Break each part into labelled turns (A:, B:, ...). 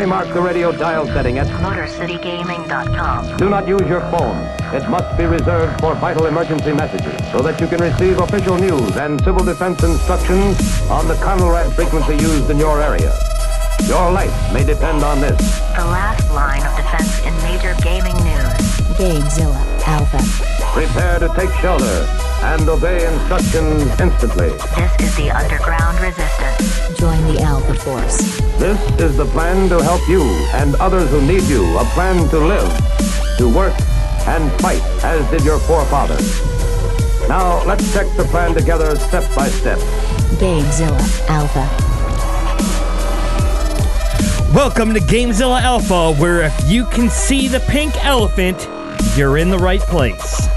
A: Clearly mark the radio dial setting at
B: MotorCityGaming.com.
A: Do not use your phone. It must be reserved for vital emergency messages so that you can receive official news and civil defense instructions on the CONELRAD frequency used in your area. Your life may depend on this.
B: The last line of defense in major gaming news.
C: Gamezilla Alpha.
A: Prepare to take shelter and obey instructions instantly.
B: This is the underground resistance.
C: Join the Alpha Force.
A: This is the plan to help you and others who need you. A plan to live, to work, and fight as did your forefathers. Now let's check the plan together step by step.
C: Gamezilla Alpha.
D: Welcome to Gamezilla Alpha, where if you can see the pink elephant, you're in the right place.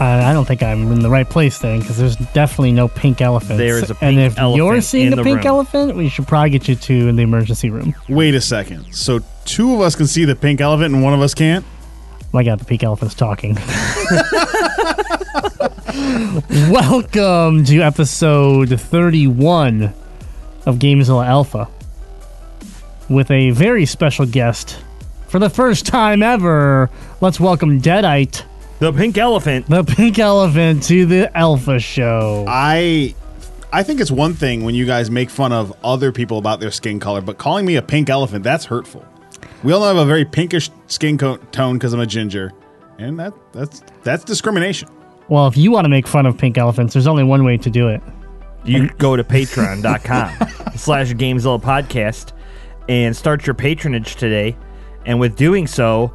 E: I I don't think I'm in the right place then, because there's definitely no pink elephants.
D: There is a pink elephant.
E: and
D: pink
E: if you're seeing
D: in
E: a
D: the
E: pink
D: room.
E: elephant, we should probably get you to in the emergency room.
F: Wait a second. So two of us can see the pink elephant and one of us can't?
E: My God, the pink elephant's talking. Welcome to episode 31 of Gamezilla Alpha with a very special guest. For the first time ever, let's welcome Deadite,
D: The pink elephant.
E: the pink elephant, to the Alpha Show.
F: I I think it's one thing when you guys make fun of other people about their skin color, but calling me a pink elephant, that's hurtful. We all know I have a very pinkish skin co- tone because I'm a ginger. And that that's that's discrimination.
E: Well, if you want to make fun of pink elephants, there's only one way to do it.
D: You go to patreon.com slash Gamezilla podcast and start your patronage today. And with doing so,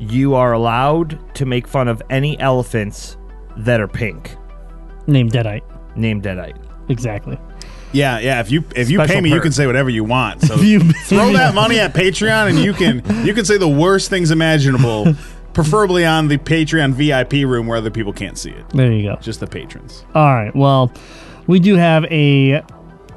D: you are allowed to make fun of any elephants that are pink,
E: Name Deadite.
D: named Deadite.
E: Exactly.
F: Yeah, yeah. If you if you
D: Special
F: pay me, you can say whatever you want. So
E: If you
F: throw
E: me-
F: that money at Patreon, and you can you can say the worst things imaginable, preferably on the Patreon VIP room where other people can't see it.
E: There you go.
F: Just the patrons.
E: All right. Well, we do have a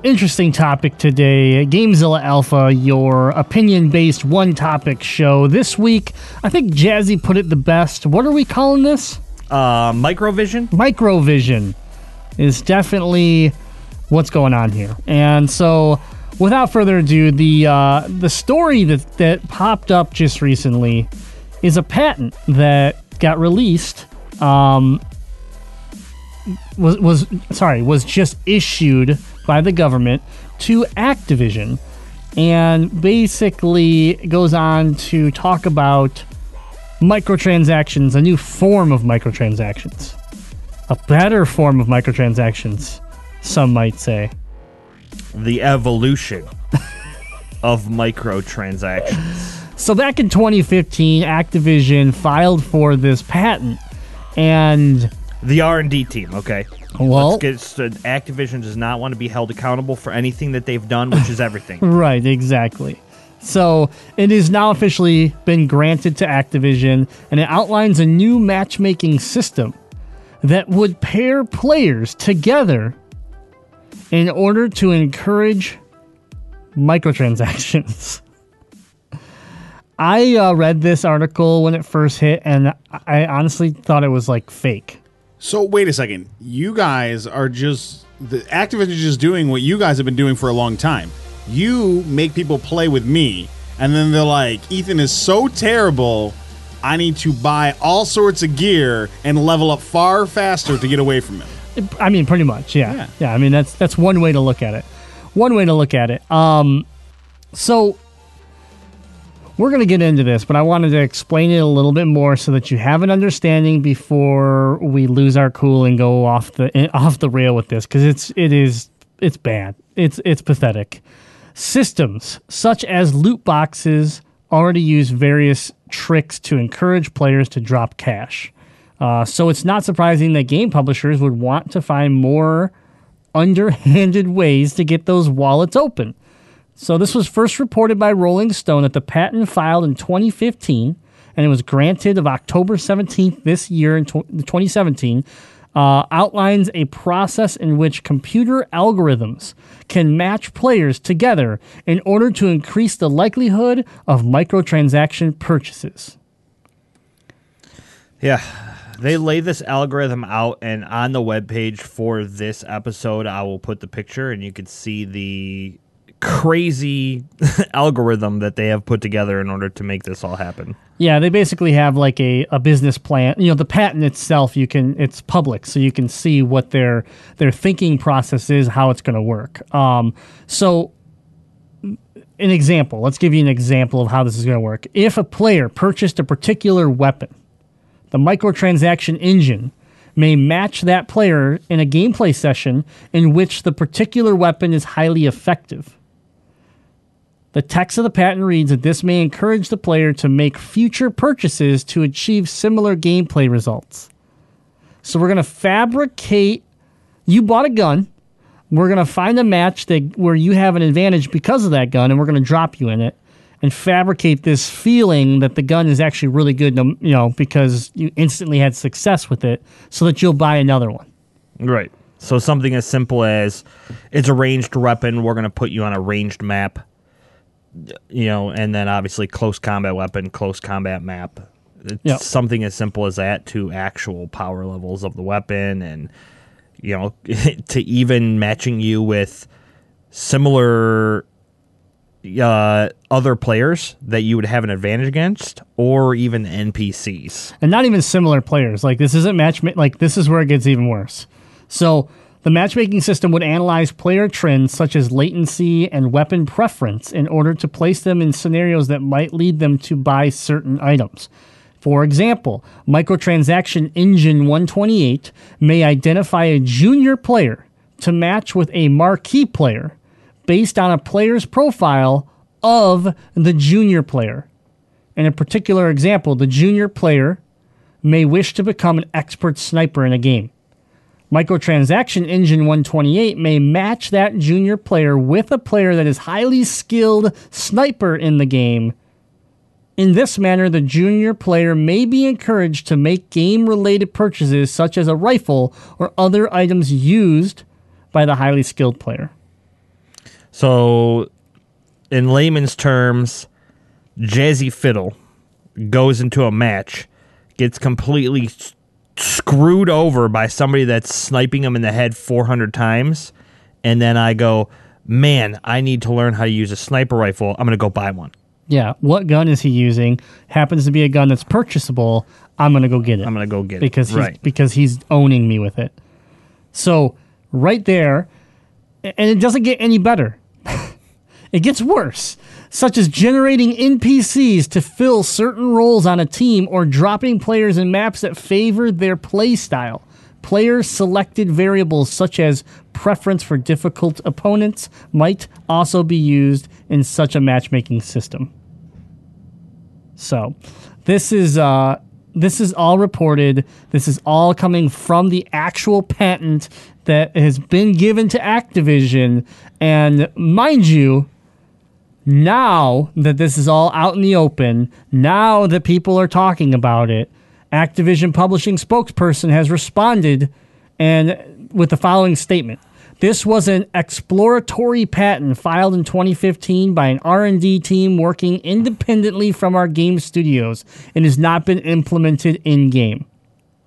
E: interesting topic today. Gamezilla Alpha, your opinion-based one-topic show. This week, I think Jazzy put it the best. What are we calling this?
D: Uh, Microvision?
E: Microvision is definitely what's going on here. And so, without further ado, the uh, the story that that popped up just recently is a patent that got released. Um, was was sorry was just issued by the government to Activision, and basically goes on to talk about microtransactions, a new form of microtransactions a better form of microtransactions, some might say.
D: The evolution of microtransactions.
E: So back in 2015, Activision filed for this patent, and
D: The R&D team, okay?
E: well,
D: Let's get. Activision does not want to be held accountable for anything that they've done, which is everything.
E: right, exactly. So it is now officially been granted to Activision, and it outlines a new matchmaking system that would pair players together in order to encourage microtransactions. I uh, read this article when it first hit, and I honestly thought it was like fake.
F: So wait a second. You guys are just the Activision is just doing what you guys have been doing for a long time. You make people play with me, and then they're like, Ethan is so terrible. I need to buy all sorts of gear and level up far faster to get away from him.
E: I mean, pretty much, yeah.
F: Yeah.
E: yeah. I mean, that's that's one way to look at it. One way to look at it. Um, so we're gonna get into this, but I wanted to explain it a little bit more so that you have an understanding before we lose our cool and go off the eh, off the rail with this, because it's it is it's bad. It's it's pathetic. Systems such as loot boxes already use various tricks to encourage players to drop cash. Uh, so it's not surprising that game publishers would want to find more underhanded ways to get those wallets open. So this was first reported by Rolling Stone that the patent filed in 2015 and it was granted of October 17th this year in 2017 uh, outlines a process in which computer algorithms can match players together in order to increase the likelihood of microtransaction purchases.
D: Yeah. They lay this algorithm out, and on the webpage for this episode, I will put the picture, and you can see the crazy algorithm that they have put together in order to make this all happen.
E: Yeah, they basically have like a, a business plan. You know, the patent itself, you can it's public, so you can see what their their thinking process is, how it's going to work. Um, so, an example. Let's give you an example of how this is going to work. If a player purchased a particular weapon, the microtransaction engine may match that player in a gameplay session in which the particular weapon is highly effective. The text of the patent reads that this may encourage the player to make future purchases to achieve similar gameplay results. So we're going to fabricate. You bought a gun. We're going to find a match that where you have an advantage because of that gun, and we're going to drop you in it and fabricate this feeling that the gun is actually really good. You know, because you instantly had success with it, so that you'll buy another one.
D: Right. So something as simple as it's a ranged weapon, we're going to put you on a ranged map. You know, and then obviously close combat weapon, close combat map. It's
E: Yep.
D: something as simple as that to actual power levels of the weapon and you know to even matching you with similar uh, other players that you would have an advantage against or even NPCs.
E: and not even similar players. Like this isn't match. Like this is where it gets even worse. So the matchmaking system would analyze player trends such as latency and weapon preference in order to place them in scenarios that might lead them to buy certain items. For example, microtransaction engine 128 may identify a junior player to match with a marquee player based on a player's profile of the junior player. In a particular example, the junior player may wish to become an expert sniper in a game. Microtransaction Engine 128 may match that junior player with a player that is highly skilled sniper in the game. In this manner, the junior player may be encouraged to make game related purchases such as a rifle or other items used by the highly skilled player.
D: So, in layman's terms, Jazzy Fiddle goes into a match, gets completely screwed over by somebody that's sniping him in the head 400 times, and then I go, man, I need to learn how to use a sniper rifle. I'm going to go buy one.
E: Yeah, what gun is he using? Happens to be a gun that's purchasable. I'm going to go get it.
D: I'm going to go get
E: because
D: it.
E: he's,
D: Right.
E: because he's owning me with it. So right there, and it doesn't get any better. It gets worse, such as generating NPCs to fill certain roles on a team or dropping players in maps that favor their play style. Player selected variables such as preference for difficult opponents might also be used in such a matchmaking system. So, this is uh, this is all reported. This is all coming from the actual patent that has been given to Activision. And mind you, now that this is all out in the open, now that people are talking about it, Activision Publishing spokesperson has responded and with the following statement. This was an exploratory patent filed in 2015 by an R&D team working independently from our game studios and has not been implemented in game.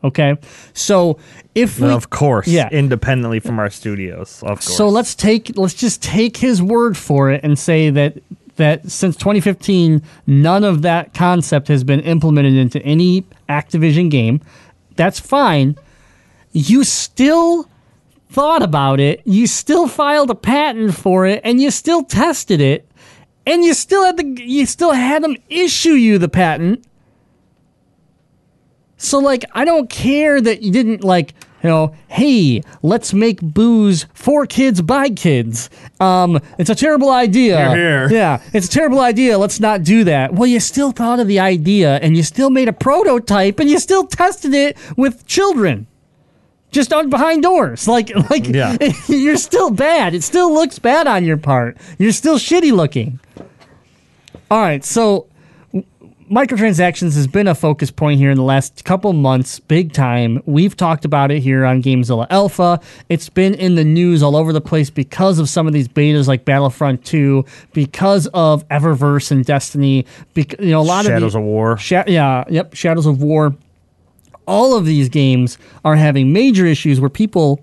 E: Okay? So, if we
D: of course,
E: Yeah.
D: independently from our studios. Of course.
E: so let's take let's just take his word for it and say that that since 2015 none of that concept has been implemented into any Activision game. That's fine. You still thought about it. You still filed a patent for it and you still tested it and you still had the you still had them issue you the patent. So like I don't care that you didn't like you know, hey, let's make booze for kids by kids. Um, it's a terrible idea.
F: Hear, hear.
E: Yeah, it's a terrible idea. Let's not do that. Well, you still thought of the idea and you still made a prototype and you still tested it with children. Just on behind doors. Like like
D: Yeah.
E: you're still bad. It still looks bad on your part. You're still shitty looking. All right, so microtransactions has been a focus point here in the last couple months, big time. We've talked about it here on Gamezilla Alpha. It's been in the news all over the place because of some of these betas like Battlefront 2, because of Eververse and Destiny, because you know a lot
D: Shadows
E: of Shadows
D: of War.
E: Sha- yeah, yep, Shadows of War. All of these games are having major issues where people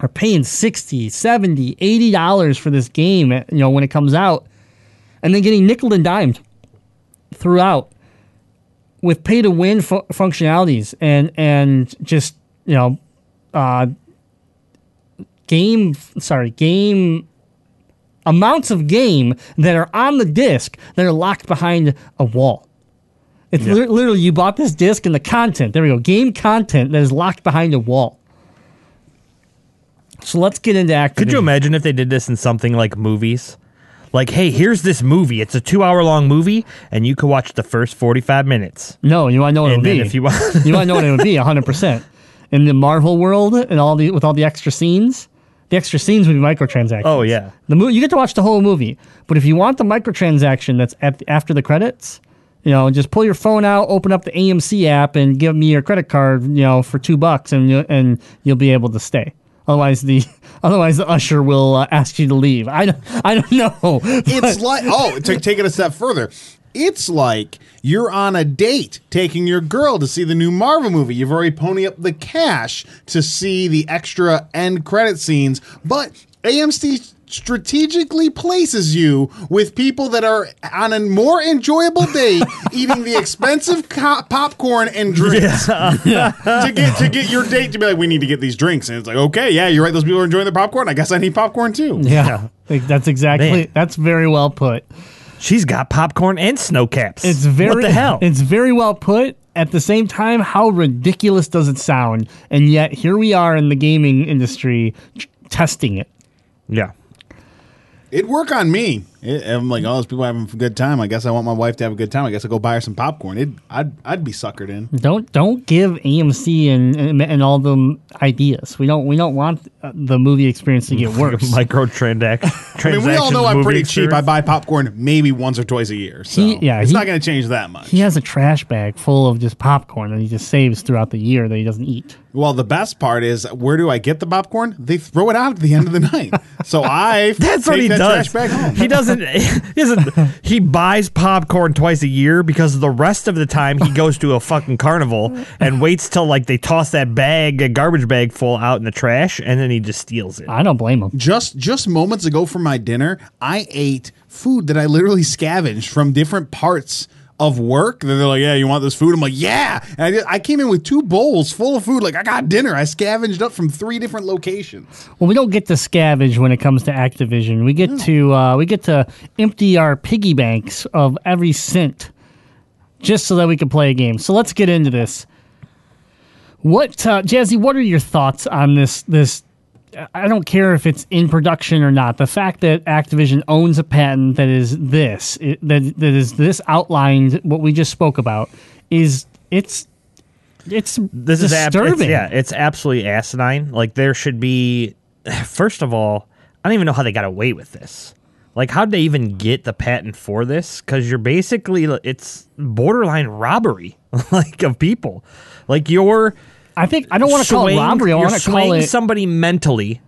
E: are paying 60 70 80 dollars for this game you know when it comes out and then getting nickel and dimed throughout with pay to win fu- functionalities and and just you know uh game sorry game amounts of game that are on the disc that are locked behind a wall it's lit- literally you bought this disc and the content there we go game content that is locked behind a wall so let's get into Activision.
D: Could you imagine if they did this in something like movies? Like, hey, here's this movie. It's a two hour long movie, and you could watch the first 45 minutes.
E: No, you want to know what it
D: And
E: would
D: then
E: be.
D: if you want-
E: you want to know what it would be, hundred percent. In the Marvel world and all the with all the extra scenes, the extra scenes would be microtransactions.
D: Oh, yeah.
E: the movie you get to watch the whole movie. But if you want the microtransaction that's at the, after the credits, you know, just pull your phone out, open up the AMC app, and give me your credit card, you know, for two bucks, and you, and you'll be able to stay. Otherwise, the otherwise the usher will uh, ask you to leave. I don't, I don't know.
F: It's like oh, to take it a step further. It's like you're on a date taking your girl to see the new Marvel movie. You've already pony up the cash to see the extra end credit scenes, but AMC strategically places you with people that are on a more enjoyable date eating the expensive co- popcorn and drinks to get to get your date to be like we need to get these drinks and it's like okay yeah you're right those people are enjoying their popcorn I guess I need popcorn too
E: yeah, Like, that's exactly
D: Man.
E: that's very well put.
D: She's got popcorn and Sno-Caps.
E: It's very
D: What the hell?
E: It's very well put. At the same time, how ridiculous does it sound? And yet here we are in the gaming industry t- testing it.
D: yeah.
F: It'd work on me. It, I'm like, oh, those people having a good time. I guess I want my wife to have a good time. I guess I'll go buy her some popcorn. It, I'd, I'd be suckered in.
E: Don't don't give AMC and and, and all them ideas. We don't we don't want uh, the movie experience to get worse.
D: Microtransaction.
F: I mean, we all know I'm
D: movie
F: pretty cheap. I buy popcorn maybe once or twice a year. So
E: He- yeah,
F: it's
E: he-
F: not going to change that much.
E: he has a trash bag full of just popcorn that he just saves throughout the year that he doesn't eat.
F: Well, the best part is where do I get the popcorn? They throw it out at the end of the night. So I
D: That's what
F: take
D: he
F: that
D: does.
F: trash bag home.
D: He doesn't. He doesn't. He buys popcorn twice a year because the rest of the time he goes to a fucking carnival and waits till like they toss that bag, a garbage bag full, out in the trash, and then he just steals it.
E: I don't blame him.
F: just just moments ago for my dinner, I ate food that I literally scavenged from different parts of work. They're like, "Yeah, you want this food?" I'm like, "Yeah." And I, did, I came in with two bowls full of food. Like I got dinner. I scavenged up from three different locations.
E: Well, we don't get to scavenge when it comes to Activision. We get to uh, we get to empty our piggy banks of every cent just so that we can play a game. So let's get into this. What uh, Jazzy? What are your thoughts on this? This I don't care if it's in production or not. The fact that Activision owns a patent that is this it, that that is this outlined what we just spoke about is it's it's
D: this is ab-
E: disturbing.
D: it's, yeah, it's absolutely asinine. Like there should be. First of all, I don't even know how they got away with this. Like, how'd they even get the patent for this? Because you're basically it's borderline robbery, like of people. Like you're
E: I think I don't want to call it robbery. I
D: you're
E: want to call
D: swaying
E: it
D: somebody mentally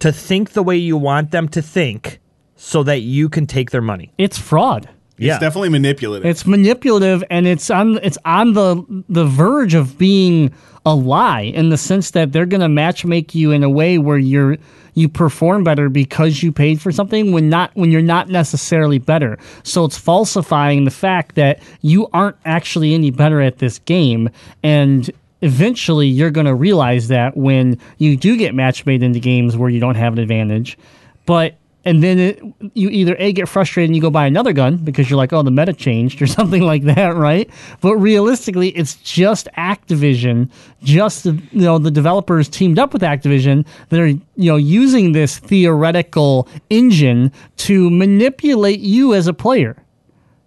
D: to think the way you want them to think, so that you can take their money.
E: it's fraud.
D: Yeah.
F: It's definitely manipulative.
E: It's manipulative and it's on it's on the the verge of being a lie in the sense that they're going to matchmake you in a way where you're you perform better because you paid for something when not when you're not necessarily better. So it's falsifying the fact that you aren't actually any better at this game and eventually you're going to realize that when you do get match made into games where you don't have an advantage. But and then it, you either a get frustrated and you go buy another gun because you're like, oh, the meta changed or something like that, right? But realistically, it's just Activision, just the, you know the developers teamed up with Activision that are you know using this theoretical engine to manipulate you as a player.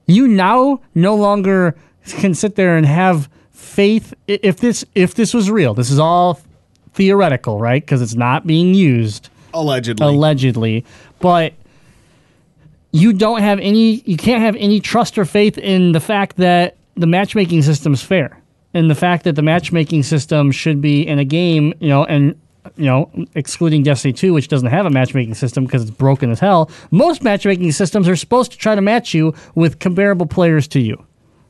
E: You now no longer can sit there and have faith if this if this was real. This is all theoretical, right? Because it's not being used
F: allegedly.
E: allegedly, but you don't have any you can't have any trust or faith in the fact that the matchmaking system is fair and the fact that the matchmaking system should be in a game, you know, and you know, excluding Destiny 2, which doesn't have a matchmaking system because it's broken as hell. Most matchmaking systems are supposed to try to match you with comparable players to you.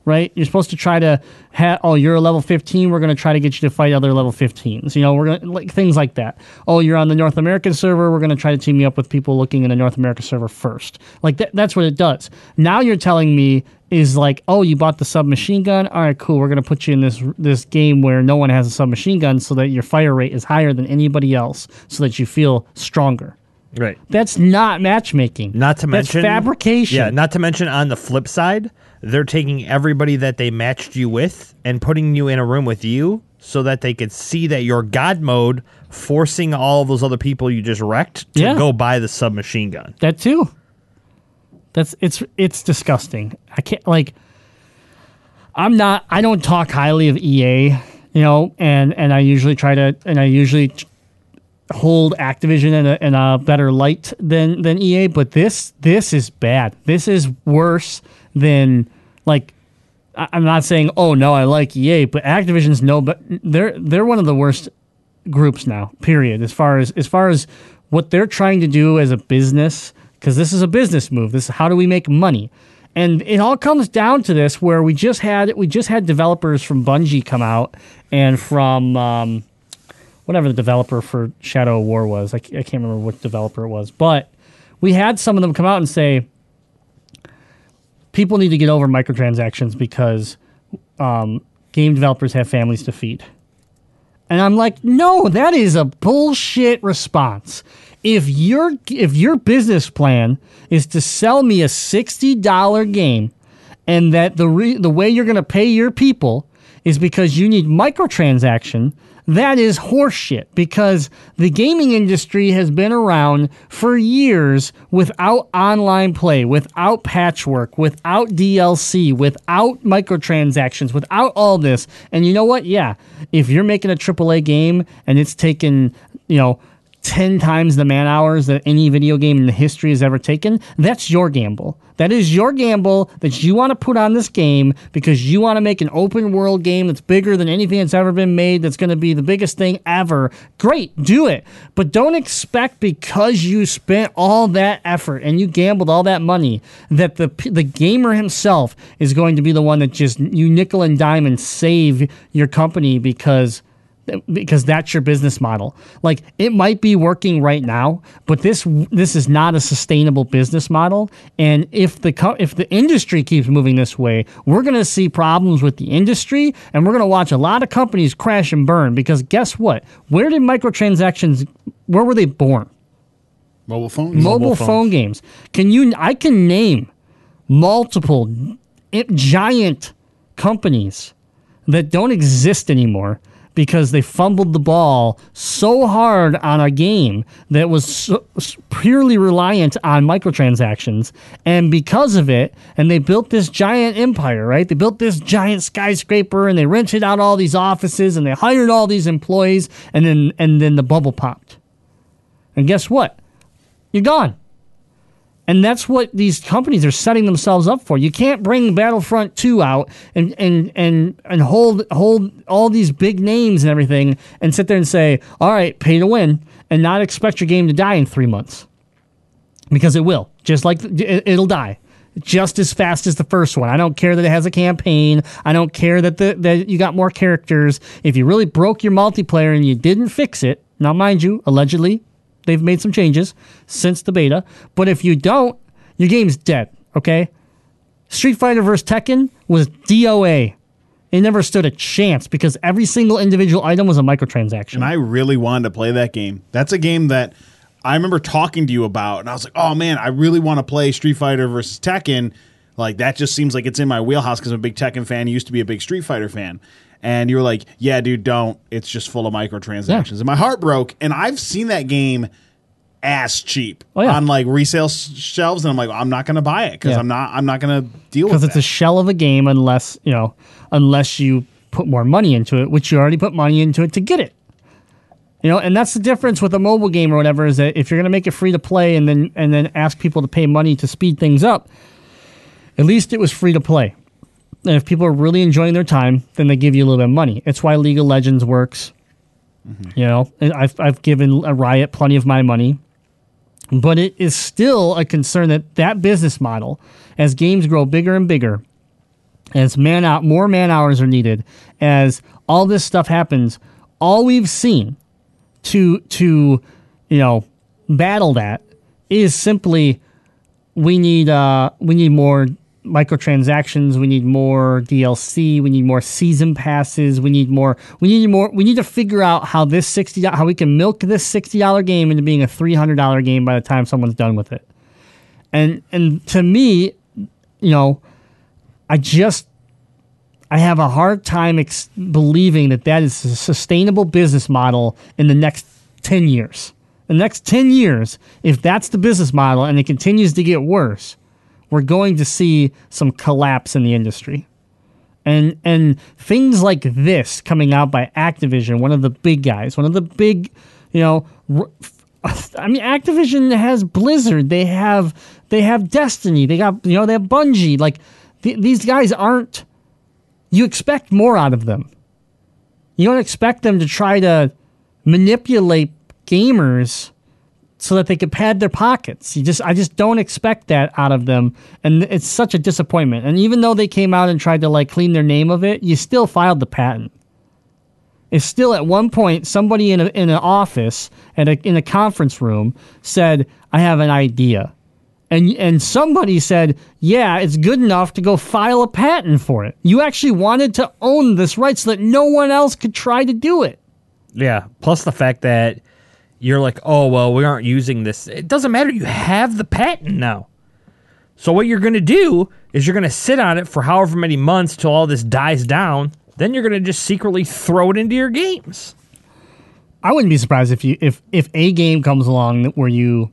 E: Right? You're supposed to try to ha- oh, you're a level 15, we're going to try to get you to fight other level 15s. You know, we're going to like things like that. Oh, you're on the North American server, we're going to try to team you up with people looking in the North America server first. Like that, that's what it does. Now you're telling me is like, "Oh, you bought the submachine gun? All right, cool. We're going to put you in this this game where no one has a submachine gun so that your fire rate is higher than anybody else so that you feel stronger."
D: Right.
E: That's not matchmaking.
D: Not to
E: That's
D: mention
E: fabrication.
D: Yeah, not to mention on the flip side, they're taking everybody that they matched you with and putting you in a room with you so that they could see that you're God mode, forcing all those other people you just wrecked to
E: Yeah.
D: go buy the submachine gun.
E: That too. That's it's it's disgusting. I can't like. I'm not. I don't talk highly of EA, you know, and and I usually try to and I usually hold Activision in a, in a better light than than EA. But this this is bad. This is worse than like. I'm not saying oh no I like EA, but Activision's no, but they're they're one of the worst groups now. Period. As far as as far as what they're trying to do as a business, because this is a business move. This is how do we make money, and it all comes down to this. Where we just had we just had developers from Bungie come out and from um, whatever the developer for Shadow War was. I, I can't remember what developer it was, but we had some of them come out and say people need to get over microtransactions because um, game developers have families to feed. And I'm like, no, that is a bullshit response. If your if your business plan is to sell me a sixty dollar game, and that the re- the way you're going to pay your people is because you need microtransaction, that is horseshit. Because the gaming industry has been around for years without online play, without patchwork, without DLC, without microtransactions, without all this. And you know what? Yeah, if you're making a AAA game and it's taken, you know. 10 times the man hours that any video game in the history has ever taken, that's your gamble. That is your gamble that you want to put on this game because you want to make an open world game that's bigger than anything that's ever been made, that's going to be the biggest thing ever. Great, do it. But don't expect because you spent all that effort and you gambled all that money that the the gamer himself is going to be the one that just you nickel and dime and save your company because because that's your business model. Like it might be working right now, but this this is not a sustainable business model. And if the co- if the industry keeps moving this way, we're going to see problems with the industry, and we're going to watch a lot of companies crash and burn. Because guess what? Where did microtransactions? Where were they born?
F: Mobile phones.
E: mobile,
D: phones.
E: phone games. Can you? I can name multiple giant companies that don't exist anymore because they fumbled the ball so hard on a game that was so, purely reliant on microtransactions. And because of it and they built this giant empire right? They built this giant skyscraper and they rented out all these offices and they hired all these employees and then and then the bubble popped. And guess what? You're gone. And that's what these companies are setting themselves up for. You can't bring Battlefront 2 out and and and and hold hold all these big names and everything and sit there and say, "All right, pay to win," and not expect your game to die in 3 months. Because it will. Just like it- it'll die. Just as fast as the first one. I don't care that it has a campaign. I don't care that the that you got more characters. If you really broke your multiplayer and you didn't fix it, now mind you, allegedly they've made some changes since the beta. But if you don't, your game's dead. Okay. Street Fighter vs. Tekken was DOA. It never stood a chance because every single individual item was a microtransaction.
F: And I really wanted to play that game. That's a game that I remember talking to you about, and I was like, "Oh man, I really want to play Street Fighter versus Tekken." Like that just seems like it's in my wheelhouse because I'm a big Tekken fan. Used to be a big Street Fighter fan, and you were like, "Yeah, dude, don't. It's just full of microtransactions."
E: Yeah.
F: And my heart broke. And I've seen that game ass cheap
E: Oh, yeah.
F: on like resale shelves, and I'm like, I'm not going to buy it because
E: Yeah.
F: I'm not. I'm not going to deal with it.
E: because it's
F: that.
E: a shell of a game unless you know unless you put more money into it which you already put money into it to get it you know and that's the difference with a mobile game or whatever is that if you're going to make it free to play and then and then ask people to pay money to speed things up at least it was free to play and if people are really enjoying their time then they give you a little bit of money. It's why league of legends works. You know I've, I've given a riot plenty of my money. But it is still a concern that that business model, as games grow bigger and bigger, as man out more man hours are needed as all this stuff happens all we've seen to to you know battle that is simply we need uh we need more microtransactions we need more dlc we need more season passes we need more we need more we need to figure out how this 60 how we can milk this $60 game into being a $300 game by the time someone's done with it. And and to me you know i just i have a hard time ex- believing that that is a sustainable business model in the next 10 years. The next 10 years if that's the business model and it continues to get worse we're going to see some collapse in the industry and and things like this coming out by Activision, one of the big guys, one of the big, you know, I mean, Activision has Blizzard, they have they have Destiny, they got you know they have Bungie. Like th- these guys aren't. You expect more out of them. You don't expect them to try to manipulate gamers so that they could pad their pockets. You just I just don't expect that out of them and it's such a disappointment. And even though they came out and tried to like clean their name of it, you still filed the patent. It's still at one point somebody in a, in an office and in a conference room said, "I have an idea." And and somebody said, "Yeah, it's good enough to go file a patent for it." You actually wanted to own this right so that no one else could try to do it.
D: Yeah. Plus the fact that you're like, oh well, we aren't using this. It doesn't matter. You have the patent now. So what you're going to do is you're going to sit on it for however many months till all this dies down. Then you're going to just secretly throw it into your games.
E: I wouldn't be surprised if you if if a game comes along where you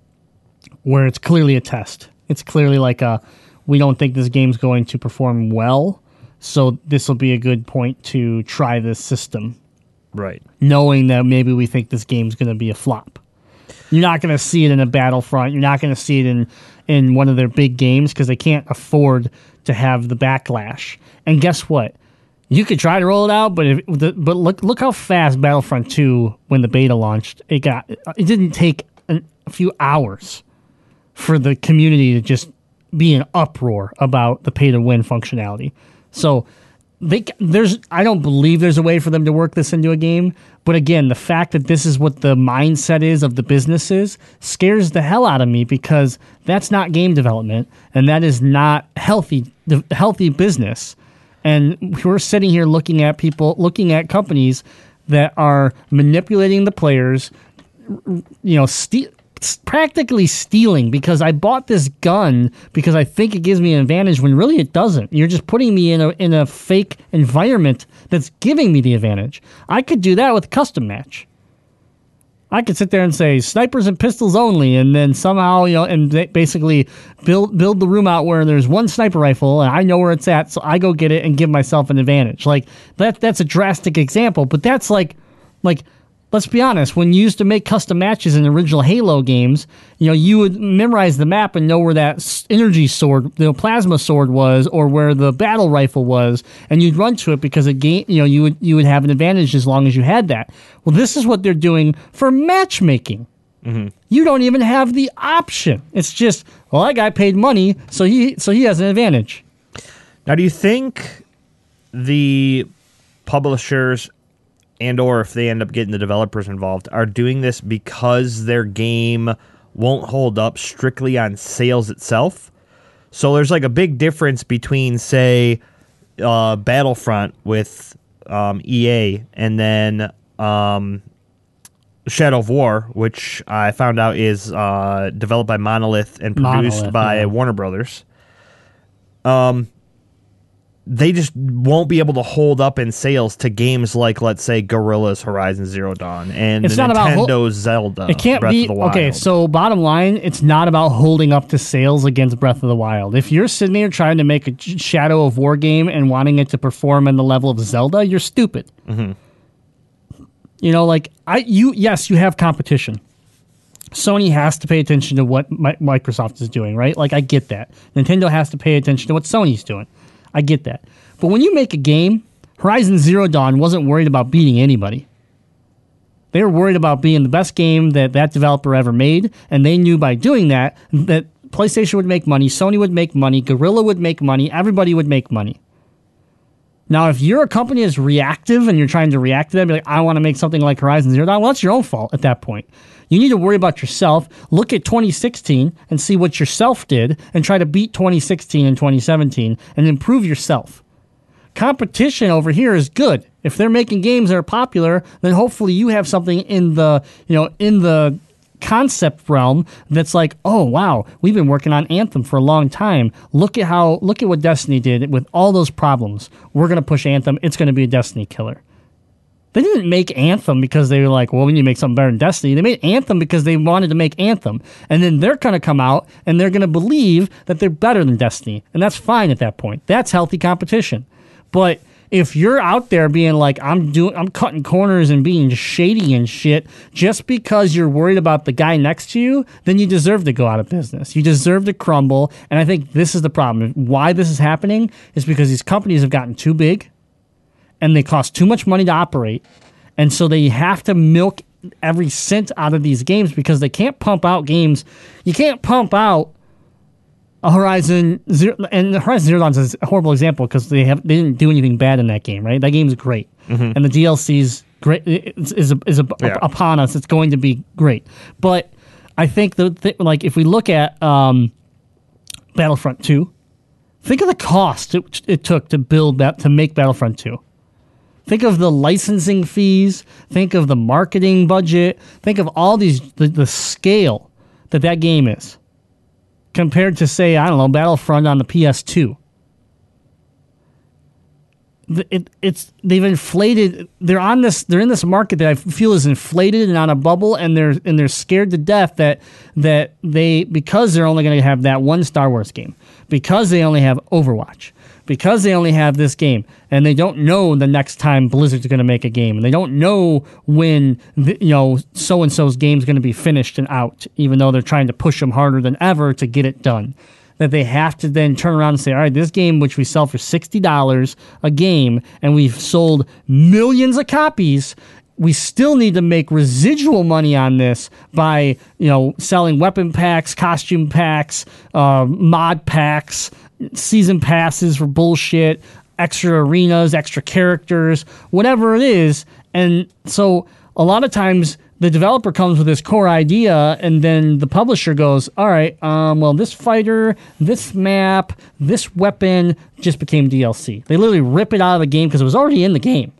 E: where it's clearly a test. It's clearly like a we don't think this game's going to perform well, so this will be a good point to try this system,
D: Right.
E: knowing that maybe we think this game's going to be a flop. You're not going to see it in a Battlefront. You're not going to see it in in one of their big games because they can't afford to have the backlash. And guess what? You could try to roll it out, but if but look look how fast Battlefront 2 when the beta launched, it got it didn't take an, a few hours for the community to just be in uproar about the pay to win functionality. So they there's I don't believe there's a way for them to work this into a game. But again, the fact that this is what the mindset is of the businesses scares the hell out of me because that's not game development and that is not healthy healthy business. And we're sitting here looking at people looking at companies that are manipulating the players, you know, ste- practically stealing because I bought this gun because I think it gives me an advantage when really it doesn't. You're just putting me in a in a fake environment that's giving me the advantage. I could do that with custom match. I could sit there and say snipers and pistols only, and then somehow you know, and basically build build the room out where there's one sniper rifle, and I know where it's at, so I go get it and give myself an advantage. Like that, that's a drastic example, but that's like, like let's be honest, when you used to make custom matches in original Halo games, you know, you would memorize the map and know where that energy sword, the plasma sword was, or where the battle rifle was, and you'd run to it because a game, you know, you would you would have an advantage as long as you had that. Well, this is what they're doing for matchmaking. Mm-hmm. You don't even have the option. It's just, well, that guy paid money, so he so he has an advantage.
D: Now, do you think the publishers and or if they end up getting the developers involved are doing this because their game won't hold up strictly on sales itself? So there's like a big difference between say uh, Battlefront with um, EA and then um, Shadow of War, which I found out is uh, developed by Monolith and produced
E: Monolith,
D: by
E: yeah.
D: Warner Brothers. Um, they just won't be able to hold up in sales to games like, let's say, Guerrilla's Horizon Zero Dawn and
E: It's
D: the
E: not about hol-
D: Nintendo's Zelda.
E: It can't
D: Breath
E: be
D: of the Wild.
E: okay. So bottom line, it's not about holding up to sales against Breath of the Wild. If you're sitting there trying to make a Shadow of War game and wanting it to perform in the level of Zelda, you're stupid. Mm-hmm. You know, like I, you, yes, you have competition. Sony has to pay attention to what Microsoft is doing, right? Like I get that. Nintendo has to pay attention to what Sony's doing. I get that. But when you make a game, Horizon Zero Dawn wasn't worried about beating anybody. They were worried about being the best game that that developer ever made, and they knew by doing that that PlayStation would make money, Sony would make money, Guerrilla would make money, everybody would make money. Now, if you're a company that's reactive and you're trying to react to that, be like, I want to make something like Horizon Zero Dawn, well, that's your own fault at that point. You need to worry about yourself. Look at 2016 and see what yourself did and try to beat 2016 and 2017 and improve yourself. Competition over here is good. If they're making games that are popular, then hopefully you have something in the, you know, in the concept realm that's like, oh wow, we've been working on Anthem for a long time. Look at how look at what Destiny did with all those problems. We're gonna push Anthem. It's gonna be a Destiny killer. They didn't make Anthem because they were like, well, we need to make something better than Destiny. They made Anthem because they wanted to make Anthem. And then they're going to come out and they're going to believe that they're better than Destiny. And that's fine at that point. That's healthy competition. But if you're out there being like I'm doing I'm cutting corners and being shady and shit just because you're worried about the guy next to you, then you deserve to go out of business. You deserve to crumble. And I think this is the problem. Why this is happening is because these companies have gotten too big and they cost too much money to operate. And so they have to milk every cent out of these games because they can't pump out games. You can't pump out a Horizon Zero, and Horizon Zero Dawn is a horrible example because they have they didn't do anything bad in that game, right? That game's great, and the DLC's great is is, is
D: Yeah.
E: upon us. It's going to be great, but I think the th- like if we look at um, Battlefront Two, think of the cost it, it took to build that to make Battlefront Two. Think of the licensing fees. Think of the marketing budget. Think of all these the, the scale that that game is compared to say I don't know Battlefront on the PS2. The- It, it's they've inflated. They're on this. They're in this market that I feel is inflated and on a bubble, and they're and they're scared to death that that they because they're only going to have that one Star Wars game, because they only have Overwatch, because they only have this game, and they don't know the next time Blizzard's going to make a game, and they don't know when the, you know so and so's game's going to be finished and out, even though they're trying to push them harder than ever to get it done. That they have to then turn around and say, all right, this game which we sell for sixty dollars a game, and we've sold millions of copies. We still need to make residual money on this by you know selling weapon packs, costume packs, uh, mod packs, season passes for bullshit, extra arenas, extra characters, whatever it is. And so a lot of times the developer comes with this core idea and then the publisher goes, all right, um, well, this fighter, this map, this weapon just became DLC. They literally rip it out of the game because it was already in the game.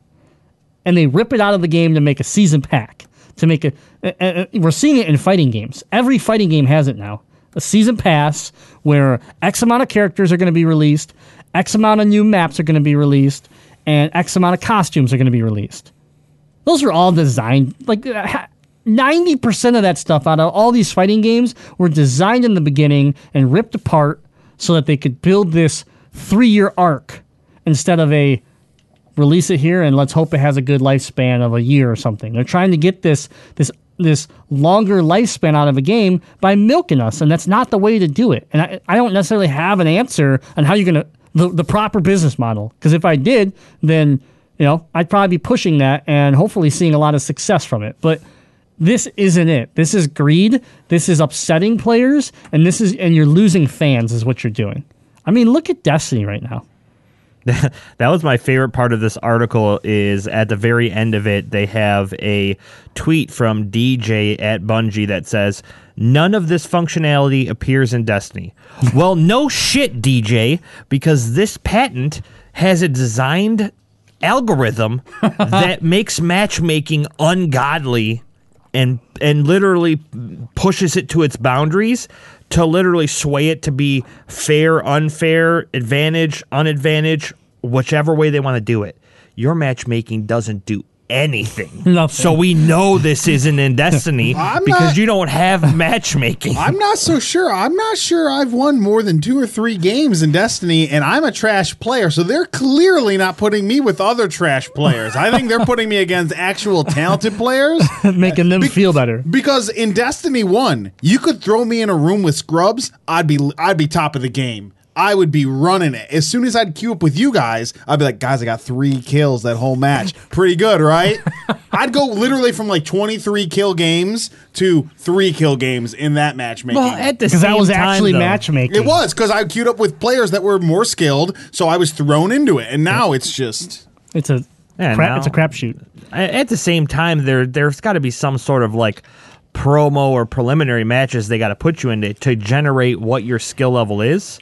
E: And they rip it out of the game to make a season pack. To make a, we're seeing it in fighting games. Every fighting game has it now. A season pass where X amount of characters are going to be released, X amount of new maps are going to be released, and X amount of costumes are going to be released. Those are all designed like uh, ninety percent of that stuff out of all these fighting games were designed in the beginning and ripped apart so that they could build this three-year arc instead of a release it here and let's hope it has a good lifespan of a year or something. They're trying to get this this this longer lifespan out of a game by milking us, and that's not the way to do it. And I, I don't necessarily have an answer on how you're gonna the, the proper business model. Because if I did, then you know I'd probably be pushing that and hopefully seeing a lot of success from it. But this isn't it. This is greed. This is upsetting players, and this is and you're losing fans is what you're doing. I mean, look at Destiny right now.
D: that was my favorite part of this article is at the very end of it they have a tweet from DeeJ at Bungie that says none of this functionality appears in Destiny. well, no shit DeeJ because this patent has a designed algorithm that makes matchmaking ungodly and and literally pushes it to its boundaries to literally sway it to be fair, unfair, advantage, unadvantage, whichever way they want to do it. Your matchmaking doesn't do anything.
E: Nothing.
D: So we know this isn't in Destiny
F: I'm
D: because
F: not-
D: you don't have matchmaking.
F: I'm not so sure. I'm not sure I've won more than two or three games in Destiny, and I'm a trash player. So they're clearly not putting me with other trash players. I think they're putting me against actual talented players.
E: making them feel better.
F: Because in Destiny One, you could throw me in a room with scrubs. I'd be I'd be top of the game. I would be running it. As soon as I'd queue up with you guys, I'd be like, guys, I got three kills that whole match. Pretty good, right? I'd go literally from like 23 kill games to three kill games in that matchmaking.
D: Well, at the
E: Because
D: same
E: that was
D: time,
E: actually
D: though,
E: matchmaking.
F: it was because I queued up with players that were more skilled, so I was thrown into it. And now it's just.
E: It's a
D: Yeah,
E: crap.
D: now-
E: It's a crapshoot.
D: At the same time, there there's got to be some sort of like promo or preliminary matches they got to put you into to generate what your skill level is,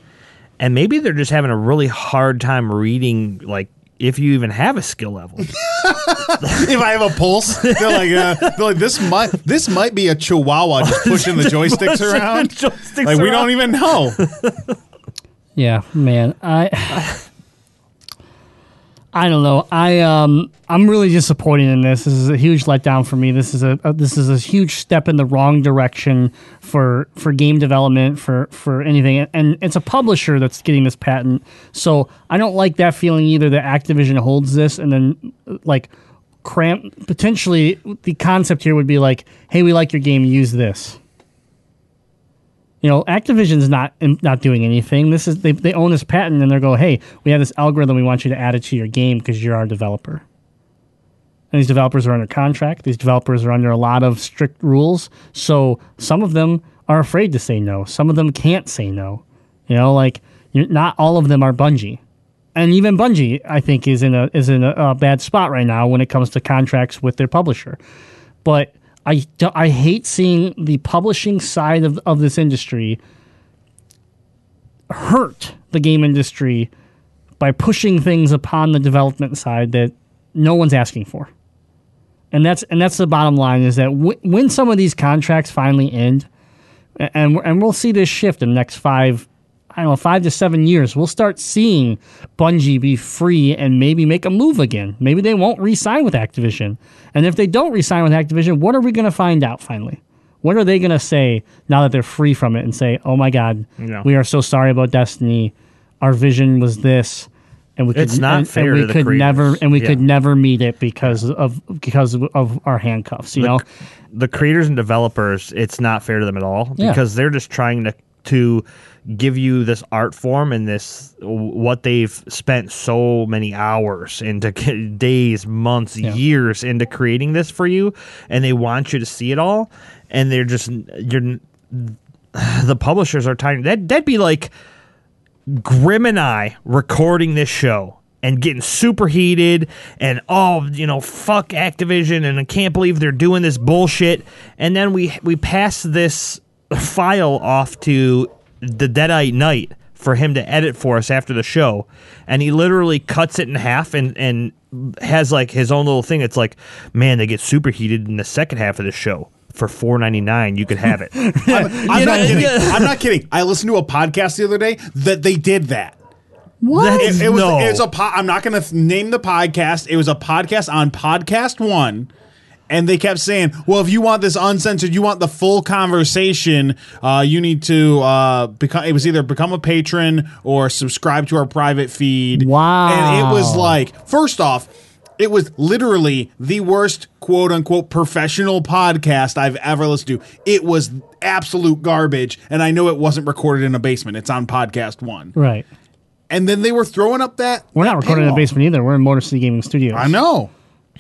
D: and maybe they're just having a really hard time reading like if you even have a skill level.
F: if I have a pulse, they're like, uh, they're like this might this might be a chihuahua just pushing the joysticks
D: Pushing the
F: around.
D: joysticks
F: like we don't even know.
E: Yeah, man. I I don't know. I um I'm really disappointed in this. This is a huge letdown for me. This is a, a this is a huge step in the wrong direction for for game development for for anything. And it's a publisher that's getting this patent. So I don't like that feeling either that Activision holds this and then like cramp potentially the concept here would be like, "Hey, we like your game, use this." You know, Activision's not not doing anything. This is they, they own this patent and they're going, hey, we have this algorithm. We want you to add it to your game because you're our developer. And these developers are under contract. These developers are under a lot of strict rules. So some of them are afraid to say no. Some of them can't say no. You know, like not all of them are Bungie, and even Bungie, I think, is in a is in a, a bad spot right now when it comes to contracts with their publisher. But I, I hate seeing the publishing side of, of this industry hurt the game industry by pushing things upon the development side that no one's asking for. And that's and that's the bottom line is that w- when some of these contracts finally end, and and we'll see this shift in the next five, I don't know, five to seven years, we'll start seeing Bungie be free and maybe make a move again. Maybe they won't re-sign with Activision, and if they don't re-sign with Activision, what are we going to find out finally? What are they going to say now that they're free from it and say, "Oh my God,
D: Yeah.
E: we are so sorry about Destiny. Our vision was this." And we could,
D: It's not
E: and,
D: fair
E: and we
D: the
E: could never and we could never meet it because of because of, our handcuffs. You know,
D: the creators and developers, it's not fair to them at all
E: Yeah.
D: because they're just trying to to give you this art form and this what they've spent so many hours into days, months, years into creating this for you, and they want you to see it all, and they're just you're the publishers are trying that that'd be like Grim and I recording this show and getting super heated and oh you know fuck Activision and I can't believe they're doing this bullshit. And then we we pass this file off to the Deadite Knight for him to edit for us after the show and he literally cuts it in half and and has like his own little thing it's like man they get super heated in the second half of the show for 4.99 you could have it
F: I'm, I'm not
D: know,
F: kidding.
D: yeah.
F: I'm not kidding. I listened to a podcast the other day that they did that.
E: what?
F: It, it was
D: No.
F: it was a po- I'm not going to name the podcast. It was a podcast on Podcast One, and they kept saying, "Well, if you want this uncensored, you want the full conversation, uh, you need to uh, become." It was either become a patron or subscribe to our private feed.
E: Wow.
F: And it was like, first off. It was literally the worst quote unquote professional podcast I've ever listened to. It was absolute garbage, and I know it wasn't recorded in a basement. It's on podcast one.
E: right.
F: And then they were throwing up that.
E: We're not recording in
F: paywall.
E: basement either. We're in Motor City Gaming Studios.
F: I know.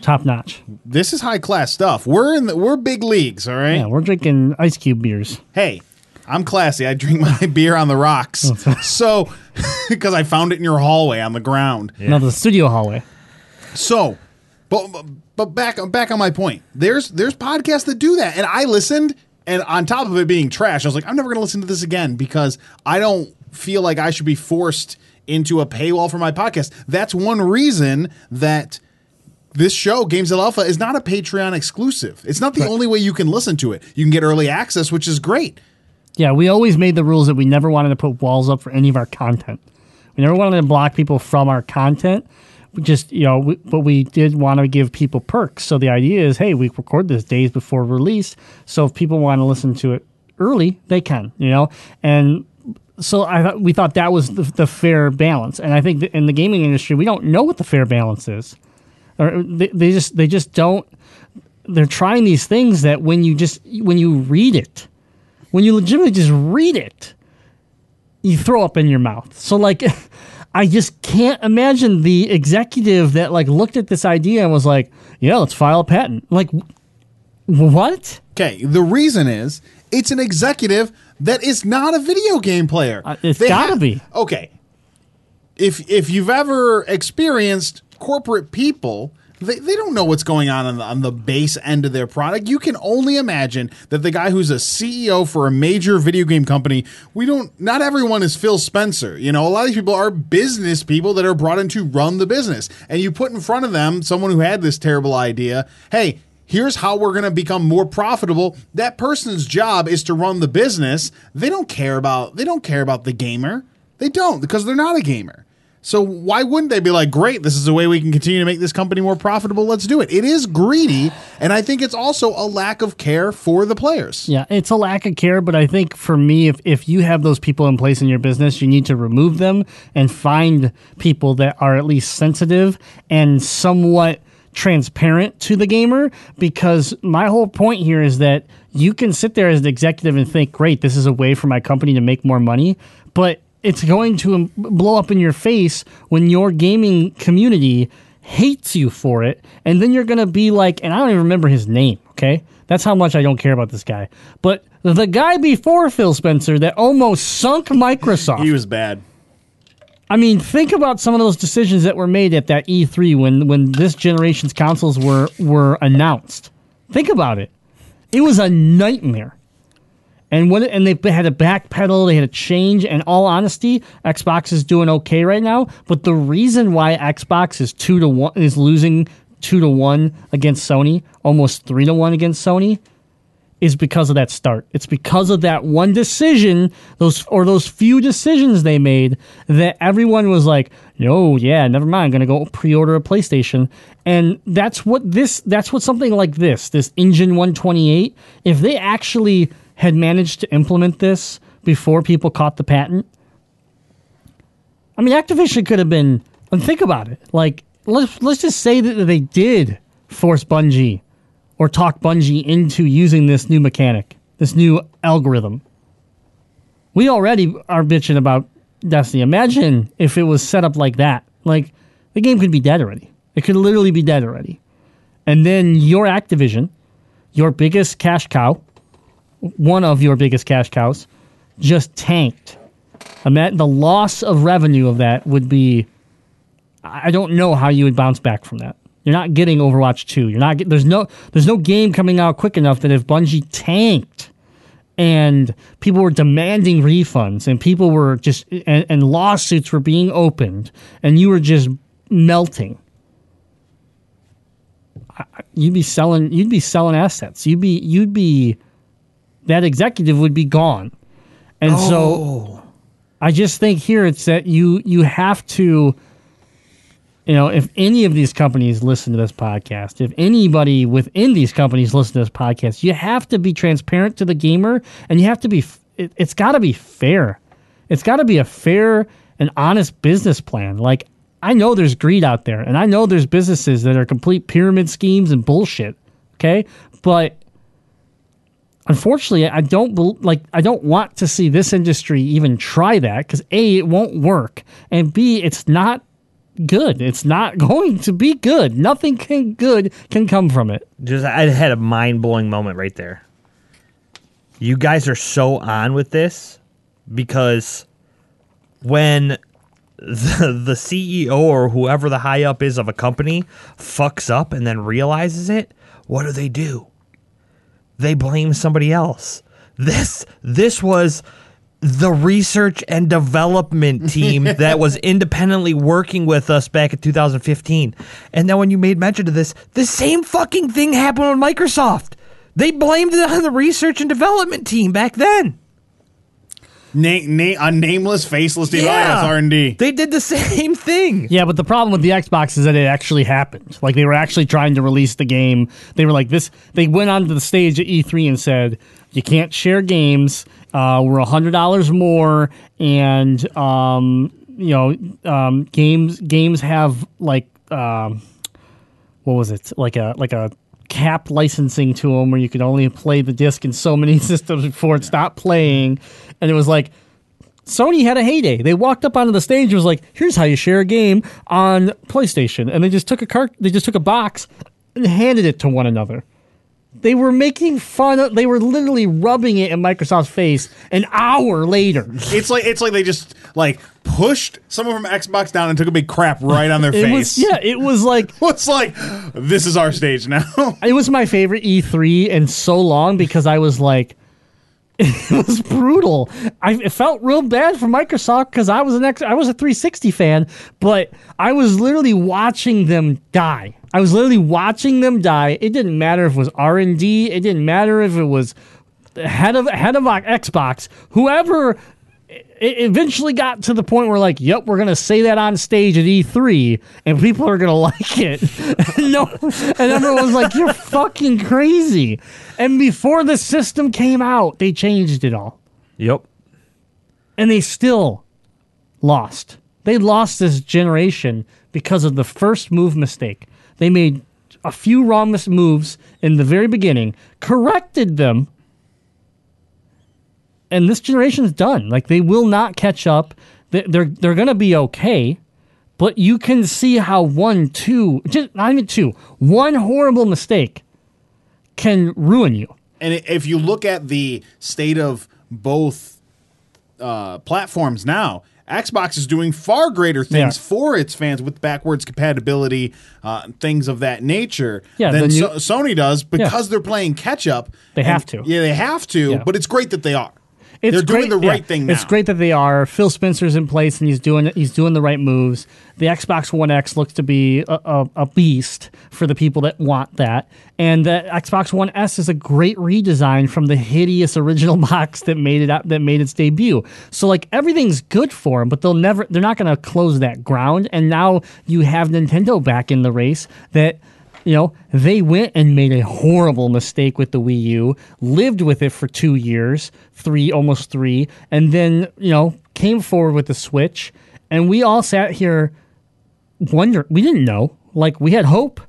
E: Top notch.
F: This is high class stuff. We're in the we're big leagues, all right?
E: Yeah, we're drinking ice cube beers.
F: Hey, I'm classy. I drink my beer on the rocks. Oh, so because I found it in your hallway on the ground.
E: No, the studio hallway.
F: So, but but back back on my point. There's there's podcasts that do that, and I listened, and on top of it being trash, I was like, I'm never going to listen to this again because I don't feel like I should be forced into a paywall for my podcast. That's one reason that this show, Games of Alpha, is not a Patreon exclusive. It's not the only way you can listen to it. You can get early access, which is great.
E: Yeah, we always made the rules that we never wanted to put walls up for any of our content. We never wanted to block people from our content. We just, you know, we, but we did want to give people perks. So the idea is, hey, we record this days before release. So if people want to listen to it early, they can, you know? And so I thought we thought that was the, the fair balance. And I think that in the gaming industry, we don't know what the fair balance is. Or they, they just they just don't they're trying these things that when you just when you read it when you legitimately just read it you throw up in your mouth. So like I just can't imagine the executive that like looked at this idea and was like, "Yeah, let's file a patent." Like what?
F: Okay, the reason is it's an executive that is not a video game player.
E: Uh, it's
F: They
E: gotta
F: ha-
E: be.
F: Okay. If if you've ever experienced corporate people, they, they don't know what's going on on the, on the base end of their product. You can only imagine that the guy who's a CEO for a major video game company, we don't not everyone is Phil Spencer. You know, a lot of these people are business people that are brought in to run the business. And you put in front of them someone who had this terrible idea, hey, here's how we're going to become more profitable that person's job is to run the business they don't care about they don't care about the gamer they don't because they're not a gamer so why wouldn't they be like great this is a way we can continue to make this company more profitable let's do it it is greedy and i think it's also a lack of care for the players
E: Yeah, it's a lack of care, but I think for me, if, if you have those people in place in your business, you need to remove them and find people that are at least sensitive and somewhat transparent to the gamer. Because my whole point here is that you can sit there as an executive and think, great, this is a way for my company to make more money, but it's going to blow up in your face when your gaming community hates you for it. And then you're going to be like, and I don't even remember his name, okay? That's how much I don't care about this guy. But the guy before Phil Spencer that almost sunk Microsoft.
F: he was bad
E: I mean, think about some of those decisions that were made at that E3 when when this generation's consoles were were announced. Think about it. It was a nightmare. And what and they had to backpedal, they had to change. And all honesty, Xbox is doing okay right now. But the reason why Xbox is two to one is losing two to one against Sony, almost three to one against Sony, is because of that start. It's because of that one decision, those or those few decisions they made that everyone was like, "No, yeah, never mind. I'm to go pre-order a PlayStation." And that's what this that's what something like this, this Engine 128, if they actually had managed to implement this before people caught the patent, I mean, Activision could have been. And think about it. Like, let's let's just say that they did force Bungie or talk Bungie into using this new mechanic, this new algorithm. We already are bitching about Destiny. Imagine if it was set up like that. Like, the game could be dead already. It could literally be dead already. And then your Activision, your biggest cash cow, one of your biggest cash cows, just tanked. I mean, the loss of revenue of that would be. I don't know how you would bounce back from that. You're not getting Overwatch 2. You're not get, there's no there's no game coming out quick enough that if Bungie tanked and people were demanding refunds and people were just and, and lawsuits were being opened and you were just melting. I- You'd be selling you'd be selling assets. You'd be you'd be that executive would be gone. And so oh. I just think here it's that you you have to you know, if any of these companies listen to this podcast, if anybody within these companies listen to this podcast, you have to be transparent to the gamer and you have to be it, it's got to be fair. It's got to be a fair and honest business plan. Like, I know there's greed out there and I know there's businesses that are complete pyramid schemes and bullshit. Okay. But unfortunately, I don't like I don't want to see this industry even try that because a it won't work, and b it's not good. It's not going to be good. Nothing can good can come from it.
D: Just I had a mind blowing moment right there. You guys are so on with this because when the the CEO or whoever the high up is of a company fucks up and then realizes it, what do they do? They blame somebody else. This this was the research and development team that was independently working with us back in 2015. And then when you made mention of this, the same fucking thing happened with Microsoft. They blamed it on the research and development team back then.
F: Na- na- a nameless, faceless team. Oh, yeah, R&D.
D: They did the same thing.
E: Yeah, but the problem with the Xbox is that it actually happened. Like they were actually trying to release the game. They were like this. They went onto the stage at E3 and said, "You can't share games. Uh, we're a hundred dollars more, and um, you know, um, games games have like um, what was it? Like a like a capped licensing to them where you could only play the disc in so many systems before it stopped playing, and it was like." Sony had a heyday. They walked up onto the stage and was like, "Here's how you share a game on PlayStation," and they just took a cart, they just took a box and handed it to one another. They were making fun of. They were literally rubbing it in Microsoft's face an hour later.
F: It's like it's like they just like pushed someone from Xbox down and took a big crap right on their
E: It
F: face.
E: was yeah. It was like
F: It's like this is our stage now.
E: it was my favorite E3 in so long because I was like, it was brutal. I it felt real bad for Microsoft because I was an ex, I was a 360 fan, but I was literally watching them die. I was literally watching them die. It didn't matter if it was R and D. It didn't matter if it was head of head of Xbox. Whoever it eventually got to the point where like, yep, we're gonna say that on stage at E3, and people are gonna like it. no, and was like, you're fucking crazy. And before the system came out, they changed it all,
D: Yep.
E: and they still lost. They lost this generation because of the first move mistake. They made a few wrong moves in the very beginning, corrected them, and this generation's done. Like they will not catch up. They- They're they're gonna be okay, but you can see how one, two, just not even two, one horrible mistake can ruin you.
F: And if you look at the state of both uh, platforms now, Xbox is doing far greater things
E: Yeah.
F: for its fans with backwards compatibility, uh, things of that nature,
E: Yeah,
F: than
E: new-
F: so- Sony does because they're playing catch up.
E: They
F: And-
E: have to.
F: Yeah, they have to.
E: Yeah.
F: But it's great that they are.
E: It's
F: they're doing
E: great-
F: the right
E: yeah,
F: thing now.
E: It's great that they are. Phil Spencer's in place and he's doing he's doing the right moves. The Xbox One X looks to be a, a, a beast for the people that want that, and the Xbox One S is a great redesign from the hideous original box that made it out that made its debut. So like everything's good for them, but they'll never they're not going to close that ground. And now you have Nintendo back in the race that you know, they went and made a horrible mistake with the Wii U, lived with it for two years, three, almost three, and then, you know, came forward with the Switch. And we all sat here wonder we didn't know. Like we had hope.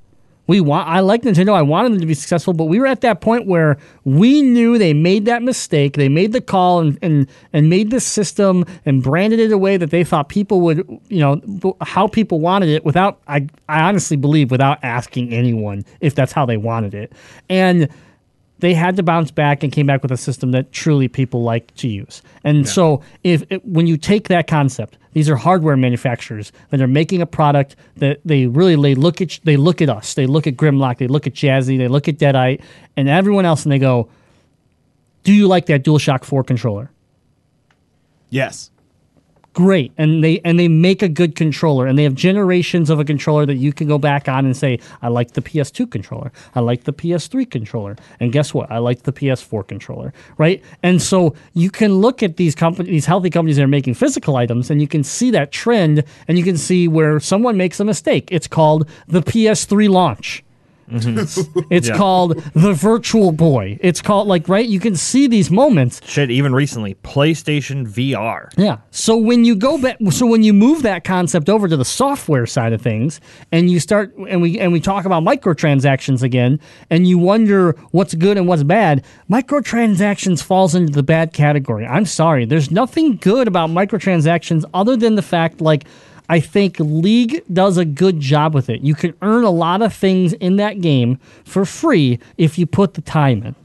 E: We want I like Nintendo. I wanted them to be successful, but we were at that point where we knew they made that mistake. They made the call and and, and made this system and branded it a way that they thought people would, you know, how people wanted it without I I honestly believe without asking anyone if that's how they wanted it. And they had to bounce back and came back with a system that truly people like to use. And so, if it, when you take that concept, these are hardware manufacturers that are making a product that they really they look at they look at us, they look at Grimlock, they look at Jazzy, they look at Deadite, and everyone else, and they go, "Do you like that DualShock Four controller?"
F: yes.
E: Great and they and they make a good controller and they have generations of a controller that you can go back on and say i like the ps2 controller. I like the ps3 controller. And guess what? I like the ps4 controller right? And so you can look at these companies these healthy companies that are making physical items and you can see that trend and you can see where someone makes a mistake. It's called the ps3 launch Mm-hmm. it's
D: Yeah.
E: called the virtual boy it's called like right you can see these moments
D: Shit, even recently, PlayStation VR.
E: yeah. So when you go back, so when you move that concept over to the software side of things, and you start, and we and we talk about microtransactions again, and you wonder what's good and what's bad, microtransactions falls into the bad category. I'm sorry, there's nothing good about microtransactions other than the fact, like. I think League does a good job with it. You can earn a lot of things in that game for free if you put the time in.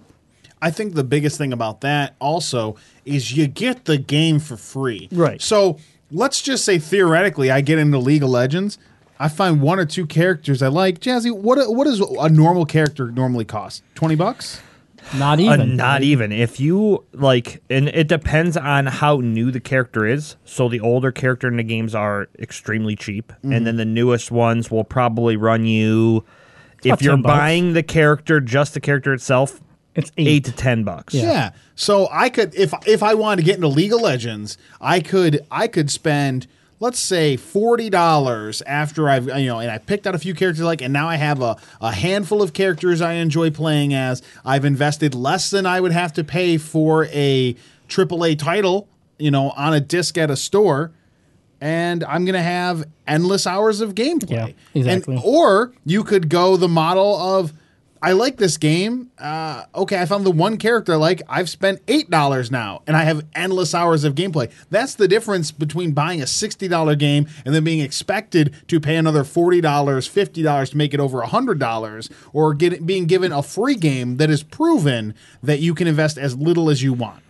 F: I think the biggest thing about that also is you get the game for free.
E: Right.
F: So let's just say theoretically, I get into League of Legends. I find one or two characters I like. Jazzy, what what does a normal character normally cost? Twenty bucks.
E: Not
D: Uh,
E: even.
D: not even. If you like, and it depends on how new the character is. So the older character in the games are extremely cheap, and then the newest ones will probably run you.
E: about
D: If you're
E: 10 bucks.
D: buying the character, just the character itself,
E: It's
D: eight,
E: eight.
D: to ten bucks.
F: Yeah. So I could if if I wanted to get into League of Legends, I could I could spend let's say forty dollars after I've you know and I picked out a few characters I like and now I have a, a handful of characters I enjoy playing as. I've invested less than I would have to pay for a AAA title, you know, on a disc at a store. And I'm gonna have endless hours of gameplay.
E: Yeah, exactly.
F: And or you could go the model of I like this game. Uh, okay, I found the one character like. I've spent eight dollars now, and I have endless hours of gameplay. That's the difference between buying a sixty dollar game and then being expected to pay another forty dollars, fifty dollars to make it over hundred dollars, or get being given a free game that is proven that you can invest as little as you want.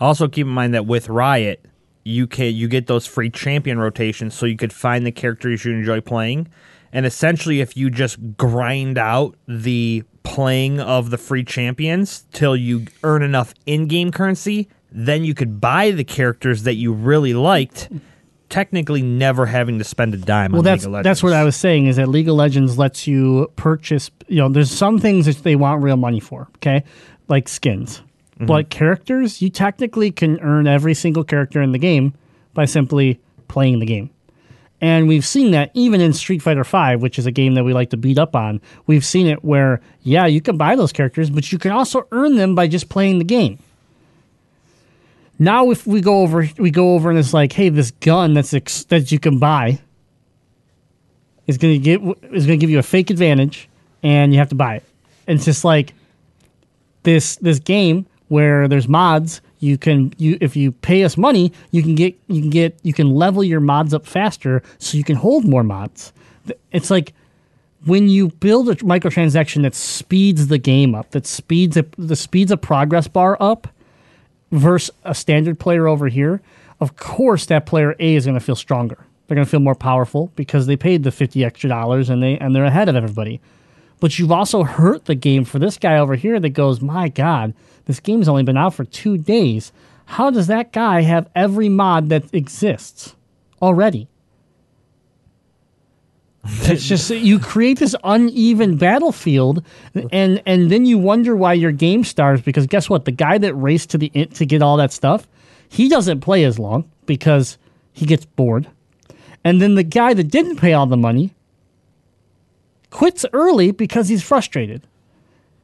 D: Also, keep in mind that with Riot, you can you get those free champion rotations, so you could find the characters you enjoy playing, and essentially, if you just grind out the playing of the free champions till you earn enough in-game currency, then you could buy the characters that you really liked. Technically, never having to spend a dime.
E: Well,
D: on
E: that's
D: League of Legends.
E: that's what I was saying is that League of Legends lets you purchase. You know, there's some things that they want real money for. Okay, like skins,
D: Mm-hmm.
E: but characters, you technically can earn every single character in the game by simply playing the game. And we've seen that even in Street Fighter V, which is a game that we like to beat up on. We've seen it where, yeah, you can buy those characters, but you can also earn them by just playing the game. Now, if we go over, we go over and it's like, hey, this gun that's ex- that you can buy is going to get is going to give you a fake advantage, and you have to buy it. And it's just like this this game where there's mods. You can you if you pay us money, you can get you can get you can level your mods up faster, so you can hold more mods. It's like when you build a microtransaction that speeds the game up, that speeds a, the speeds a progress bar up versus a standard player over here, of course that player A is going to feel stronger. They're going to feel more powerful because they paid the 50 extra dollars and they and they're ahead of everybody. But you've also hurt the game for this guy over here that goes, "My god, this game's only been out for 2 days. How does that guy have every mod that exists already?" it's just you create this uneven battlefield and and then you wonder why your game stars because guess what the guy that raced to the to get all that stuff he doesn't play as long because he gets bored and then the guy that didn't pay all the money quits early because he's frustrated.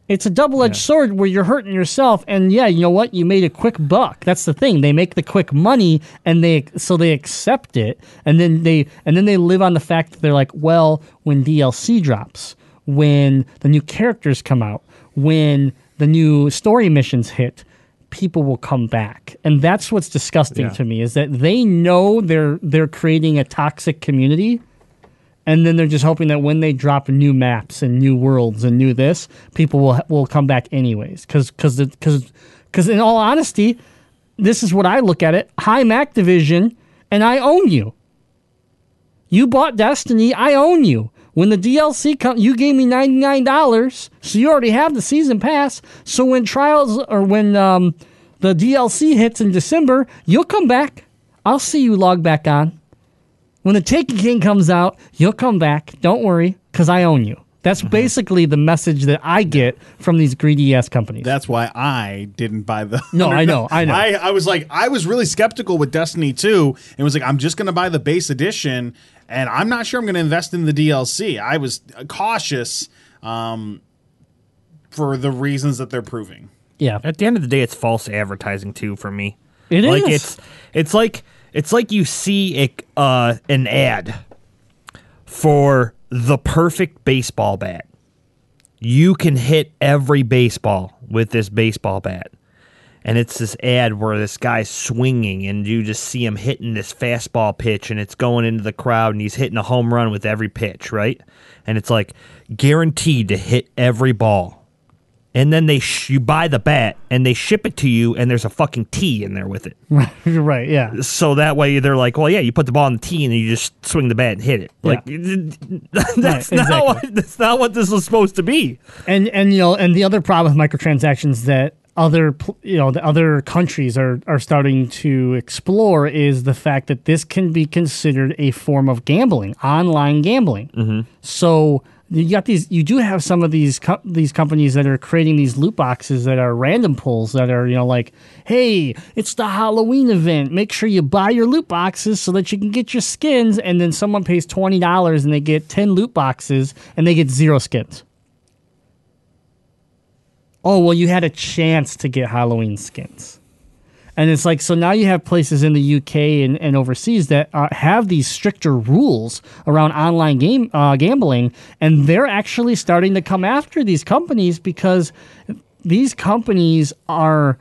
E: It's a double-edged sword where you're hurting yourself and yeah you know what? You made a quick buck. That's the thing. They make the quick money and they so they accept it and then they and then they live on the fact that they're like well when dlc drops when the new characters come out when the new story missions hit people will come back. And that's what's disgusting
D: Yeah.
E: to me is that they know they're they're creating a toxic community and then they're just hoping that when they drop new maps and new worlds and new this, people will will come back anyways. Because because because because in all honesty, this is what I look at it. I'm Activision, and I own you. You bought Destiny, I own you. When the DLC come, you gave me ninety nine dollars, so you already have the season pass. So when trials or when um, the DLC hits in December, you'll come back. I'll see you log back on. When the Taken King comes out, you'll come back. Don't worry, because I own you. That's basically the message that I get from these greedy ass companies.
F: That's why I didn't buy the.
E: No, I know, I know.
F: I, I was like, I was really skeptical with Destiny 2 and was like, I'm just going to buy the base edition and I'm not sure I'm going to invest in the DLC. I was cautious um, for the reasons that they're proving.
E: yeah,
D: At the end of the day, it's false advertising too for me.
E: It
D: like
E: is.
D: it's it's like it's like you see a, uh, an ad for the perfect baseball bat. You can hit every baseball with this baseball bat. And it's this ad where this guy's swinging, and you just see him hitting this fastball pitch, and it's going into the crowd, and he's hitting a home run with every pitch, right? And it's like guaranteed to hit every ball and then they sh- you buy the bat and they ship it to you and there's a fucking tee in there with it
E: right. Yeah,
D: so that way they're like well yeah you put the ball in the tee and then you just swing the bat and hit it like that's
E: Right,
D: not what that's not what this was supposed to be
E: and and you know, and the other problem with microtransactions that other you know the other countries are are starting to explore is the fact that this can be considered a form of gambling, online gambling. Mm-hmm. So you got these. You do have some of these co- these companies that are creating these loot boxes that are random pulls that are you know like, hey, it's the Halloween event. Make sure you buy your loot boxes so that you can get your skins. And then someone pays twenty dollars and they get ten loot boxes and they get zero skins. Oh, well, you had a chance to get Halloween skins. And it's like, so now you have places in the UK and, and overseas that uh, have these stricter rules around online game uh, gambling, and they're actually starting to come after these companies because these companies are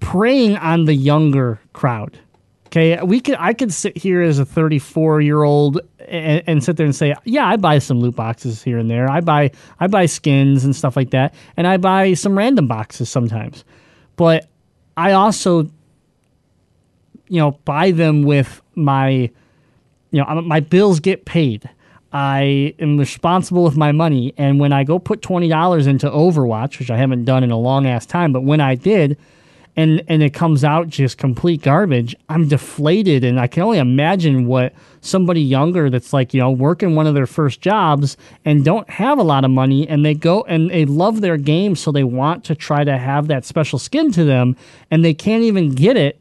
E: preying on the younger crowd. Okay, we could I could sit here as a 34 year old and, and sit there and say, yeah, I buy some loot boxes here and there. I buy I buy skins and stuff like that, and I buy some random boxes sometimes. But I also, you know, buy them with my, you know, my bills get paid. I am responsible with my money, and when I go put twenty dollars into Overwatch, which I haven't done in a long ass time, but when I did, and and it comes out just complete garbage, I'm deflated, and I can only imagine what somebody younger that's like you know working one of their first jobs and don't have a lot of money, and they go and they love their game, so they want to try to have that special skin to them, and they can't even get it.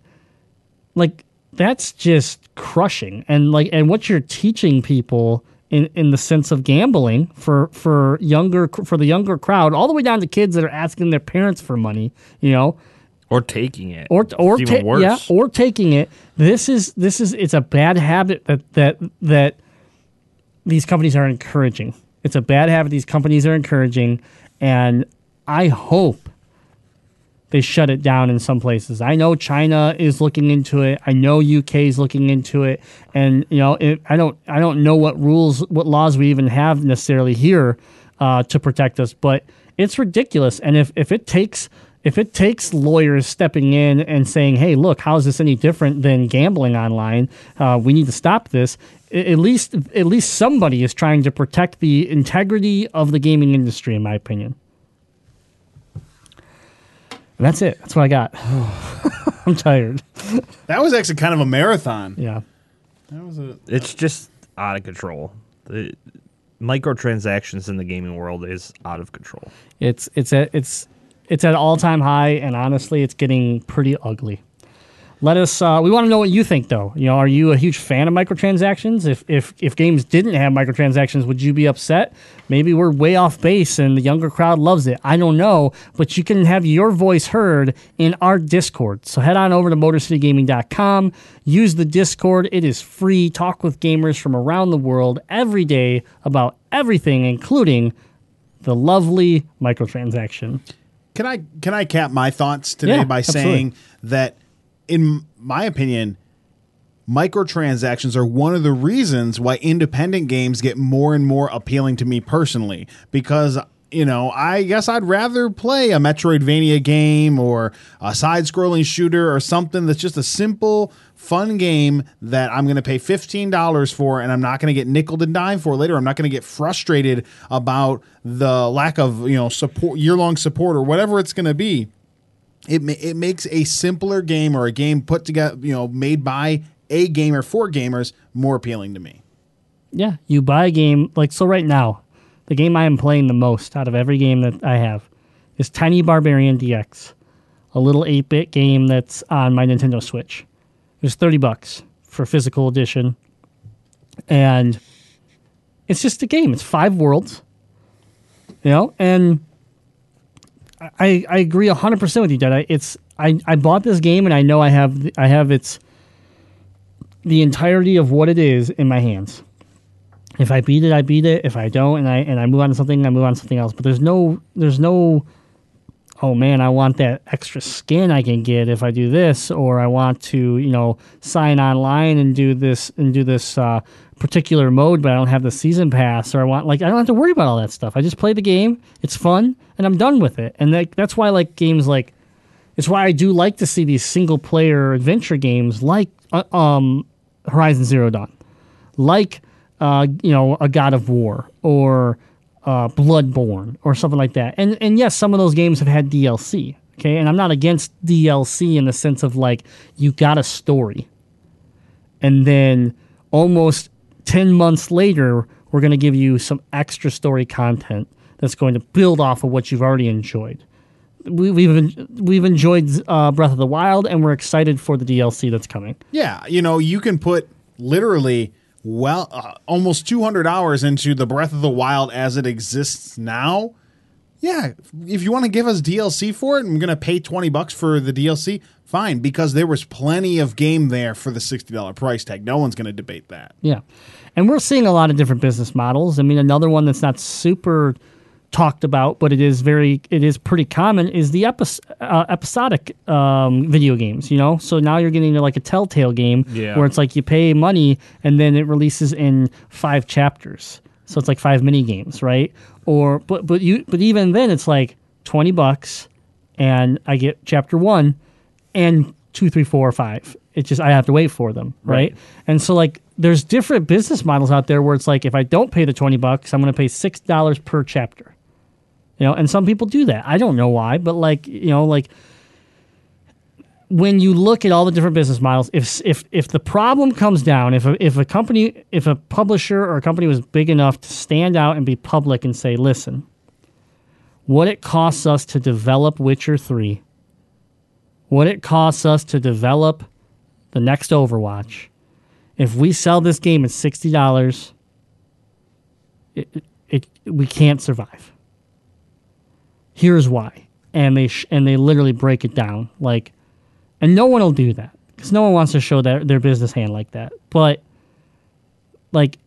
E: Like that's just crushing, and like and what you're teaching people. In, in the sense of gambling for, for younger for the younger crowd all the way down to kids that are asking their parents for money you know
D: or taking it,
E: or or ta-
D: worse.
E: yeah, or taking it. This is this is it's a bad habit that that that these companies are encouraging. It's a bad habit these companies are encouraging, and I hope they shut it down in some places. I know China is looking into it. I know UK is looking into it, and you know it, I don't I don't know what rules what laws we even have necessarily here uh, to protect us, but it's ridiculous. And if if it takes if it takes lawyers stepping in and saying, "Hey, look, how is this any different than gambling online? Uh, we need to stop this." At least, at least somebody is trying to protect the integrity of the gaming industry, in my opinion. And that's it. That's what I got. I'm tired.
F: That was actually kind of a marathon.
E: Yeah.
F: That was a
D: it's just out of control. The microtransactions in the gaming world is out of control.
E: It's it's at it's it's at all time high, and honestly, it's getting pretty ugly. Let us. Uh, we want to know what you think, though. You know, are you a huge fan of microtransactions? If if if games didn't have microtransactions, would you be upset? Maybe we're way off base, and the younger crowd loves it. I don't know, but you can have your voice heard in our Discord. So head on over to MotorCityGaming.com. Use the Discord. It is free. Talk with gamers from around the world every day about everything, including the lovely microtransaction.
F: Can I can I cap my thoughts today
E: Yeah,
F: by
E: absolutely.
F: saying that in my opinion microtransactions are one of the reasons why independent games get more and more appealing to me personally because you know, I guess I'd rather play a Metroidvania game or a side scrolling shooter or something that's just a simple, fun game that I'm going to pay $15 for and I'm not going to get nickel and dime for later. I'm not going to get frustrated about the lack of, you know, support, year long support or whatever it's going to be it it makes a simpler game or a game put together, you know, made by a gamer for gamers more appealing to me.
E: Yeah, you buy a game like so. Right now, the game I am playing the most out of every game that I have is Tiny Barbarian DX, a little eight bit game that's on my Nintendo Switch. It was thirty bucks for physical edition, and it's just a game. It's five worlds, you know, and I I agree hundred percent with you, Dad. I, it's I I bought this game and I know I have I have its the entirety of what it is in my hands. If I beat it, I beat it. If I don't, and I and I move on to something, I move on to something else. But there's no there's no oh man, I want that extra skin I can get if I do this, or I want to, you know, sign online and do this and do this uh, particular mode, but I don't have the season pass, or I want like I don't have to worry about all that stuff. I just play the game, it's fun, and I'm done with it. And that, that's why like games like it's why I do like to see these single player adventure games like uh, um, Horizon Zero Dawn, like uh, you know a God of War or uh, Bloodborne or something like that. And and yes, some of those games have had DLC. Okay, and I'm not against DLC in the sense of like you got a story, and then almost ten months later, we're going to give you some extra story content that's going to build off of what you've already enjoyed we, we've we've enjoyed uh, Breath of the Wild, and we're excited for the DLC that's coming.
F: Yeah, you know, you can put literally well uh, almost 200 hours into the Breath of the Wild as it exists now. Yeah, if you want to give us DLC for it, I'm going to pay 20 bucks for the DLC. Fine, because there was plenty of game there for the $60 price tag. No one's going to debate that.
E: Yeah. And we're seeing a lot of different business models. I mean, another one that's not super talked about, but it is very, it is pretty common, is the epis- uh, episodic um, video games. You know, so now you're getting to like a Telltale game
D: Yeah.
E: where it's like you pay money and then it releases in five chapters. So it's like five mini games, right? Or but but you but even then it's like twenty bucks, and I get chapter one, and two, three, four, five. It's just I have to wait for them, right?
D: Right.
E: And so like there's different business models out there where it's like if I don't pay the twenty bucks, I'm going to pay six dollars per chapter. You know, and some people do that. I don't know why, but like you know, like when you look at all the different business models, if if if the problem comes down, if a, if a company, if a publisher or a company was big enough to stand out and be public and say, "Listen, what it costs us to develop Witcher 3, what it costs us to develop the next Overwatch, if we sell this game at $60, it, it, we can't survive. Here's why. And they sh- and they literally break it down like and no one will do that because no one wants to show their, their business hand like that. But like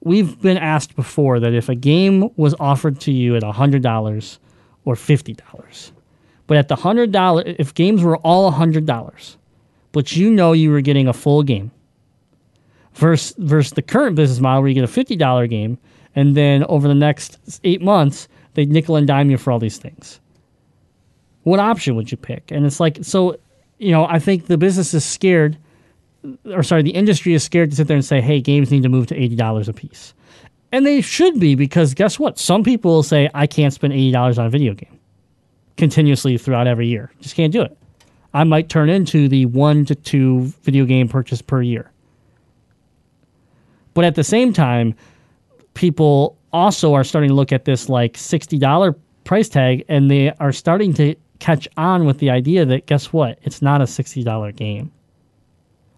E: we've been asked before that if a game was offered to you at $100 or $50, but at the $100, if games were all $100, but you know you were getting a full game versus, versus the current business model where you get a $50 game and then over the next eight months, they nickel and dime you for all these things. What option would you pick? And it's like, so, you know, I think the business is scared or sorry, the industry is scared to sit there and say, hey, games need to move to $80 a piece. And they should be because guess what? Some people will say, I can't spend $80 on a video game continuously throughout every year. Just can't do it. I might turn into the one to two video game purchase per year. But at the same time, people also are starting to look at this like $60 price tag and they are starting to catch on with the idea that guess what? It's not a $60 game.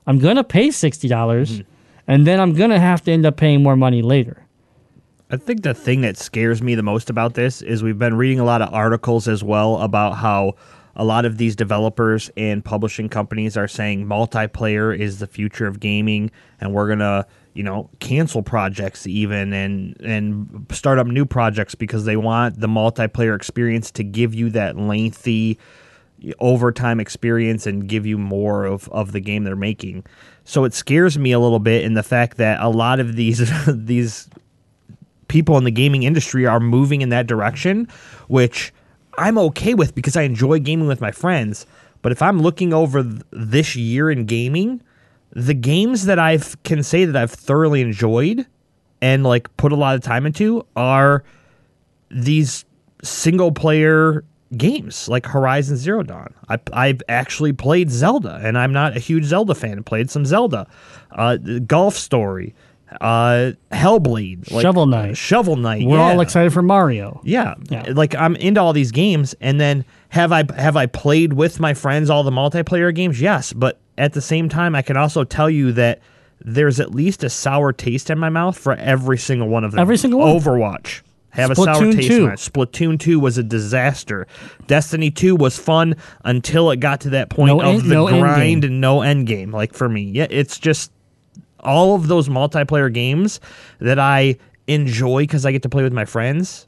E: I'm going to pay $60 mm-hmm. and then I'm going to have to end up paying more money later.
D: I think the thing that scares me the most about this is we've been reading a lot of articles as well about how a lot of these developers and publishing companies are saying multiplayer is the future of gaming and we're going to, you know, cancel projects even and and start up new projects because they want the multiplayer experience to give you that lengthy overtime experience and give you more of, of the game they're making. So it scares me a little bit in the fact that a lot of these these people in the gaming industry are moving in that direction, which I'm okay with because I enjoy gaming with my friends. But if I'm looking over th- this year in gaming, the games that I can say that I've thoroughly enjoyed and like put a lot of time into are these single player games like Horizon Zero Dawn. I, I've actually played Zelda, and I'm not a huge Zelda fan. I played some Zelda, uh, Golf Story, uh, Hellblade, like,
E: Shovel Knight.
D: Shovel Knight.
E: We're
D: yeah.
E: all excited for Mario.
D: Yeah.
E: Yeah.
D: Like I'm into all these games and then have I have I played with my friends all the multiplayer games? Yes, but at the same time I can also tell you that there's at least a sour taste in my mouth for every single one of them.
E: Every single one?
D: Overwatch. Have a sour
E: Splatoon
D: taste
E: 2.
D: in it. Splatoon 2 was a disaster. Destiny 2 was fun until it got to that point
E: No
D: of
E: end-
D: the
E: no
D: grind and no end game. Like for me, yeah, it's just all of those multiplayer games that I enjoy because I get to play with my friends.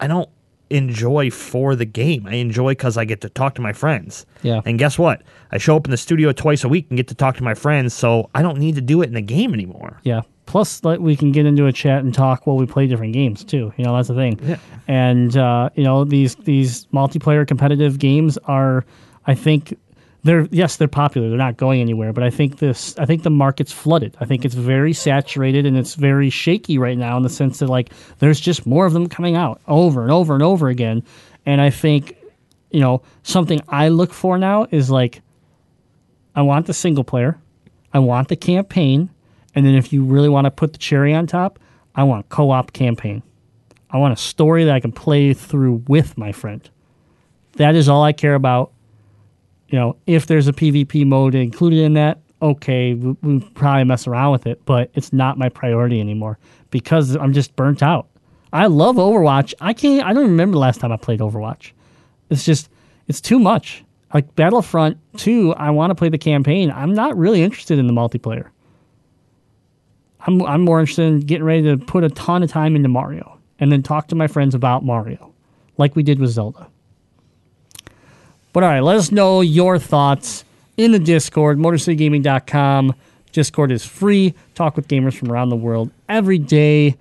D: I don't enjoy for the game. I enjoy because I get to talk to my friends.
E: Yeah.
D: And guess what? I show up in the studio twice a week and get to talk to my friends, so I don't need to do it in the game anymore.
E: Yeah. Plus, like, we can get into a chat and talk while we play different games too. You know, that's the thing.
D: Yeah.
E: And uh, you know, these these multiplayer competitive games are, I think, they're yes, they're popular. They're not going anywhere. But I think this, I think the market's flooded. I think it's very saturated and it's very shaky right now in the sense that like there's just more of them coming out over and over and over again. And I think, you know, something I look for now is like I want the single player, I want the campaign, and then if you really want to put the cherry on top, I want co-op campaign. I want a story that I can play through with my friend. That is all I care about. You know, if there's a PvP mode included in that, okay, we, we probably mess around with it, but it's not my priority anymore because I'm just burnt out. I love Overwatch. I can't. I don't remember the last time I played Overwatch. It's just it's too much. Like Battlefront 2, I want to play the campaign. I'm not really interested in the multiplayer. I'm I'm more interested in getting ready to put a ton of time into Mario and then talk to my friends about Mario, like we did with Zelda. But all right, let us know your thoughts in the Discord, MotorCityGaming.com. Discord is free. Talk with gamers from around the world every day.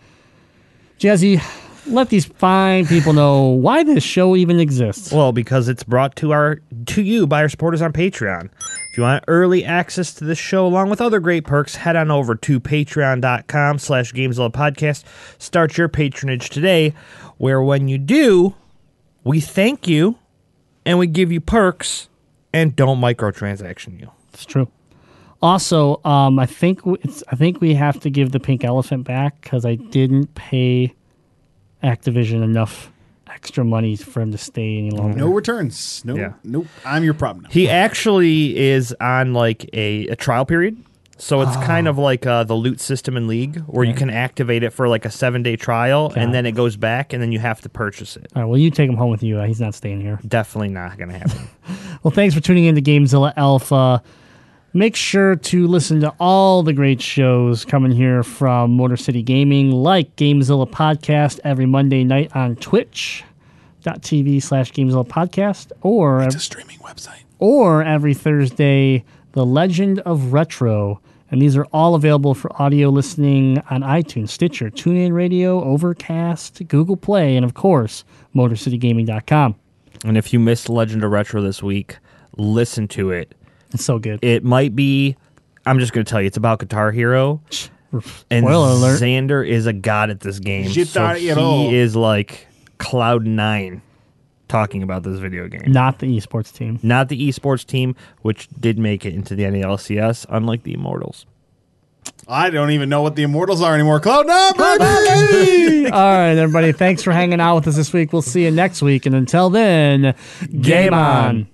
E: Jazzy, let these fine people know why this show even exists.
D: Well, because it's brought to our to you by our supporters on Patreon. If you want early access to this show along with other great perks, head on over to patreon.com slash Podcast. Start your patronage today, where when you do, we thank you and we give you perks and don't microtransaction you.
E: It's true. Also, um, I think w- it's, I think we have to give the pink elephant back because I didn't pay Activision enough extra money for him to stay any longer.
F: No returns. No.
D: Yeah.
F: Nope. I'm your problem now.
D: He actually is on like a, a trial period. So it's kind of like uh, the loot system in League, where you can activate it for like a seven day trial,
E: Got
D: and
E: it.
D: then it goes back, and then you have to purchase it.
E: All right, well, you take him home with you. Uh, he's not staying here.
D: Definitely not going to happen.
E: Well, thanks for tuning in to Gamezilla Alpha. Make sure to listen to all the great shows coming here from Motor City Gaming, like Gamezilla Podcast every Monday night on twitch.tv slash Gamezilla Podcast, or,
F: It's a streaming website.
E: or every Thursday, The Legend of Retro. And these are all available for audio listening on iTunes, Stitcher, TuneIn Radio, Overcast, Google Play, and of course, MotorCityGaming.com.
D: and if you missed Legend of Retro this week, listen to it.
E: It's so good.
D: It might be. I'm just going to tell you, it's about Guitar Hero, and
E: Spoiler alert.
D: Xander is a god at this game. so he is like cloud nine talking about this video game.
E: Not the esports team.
D: Not the esports team, which did make it into the NALCS, unlike the Immortals.
F: I don't even know what the Immortals are anymore. Cloud nine, baby!
E: All right, everybody. Thanks for hanging out with us this week. We'll see you next week. And until then, game on.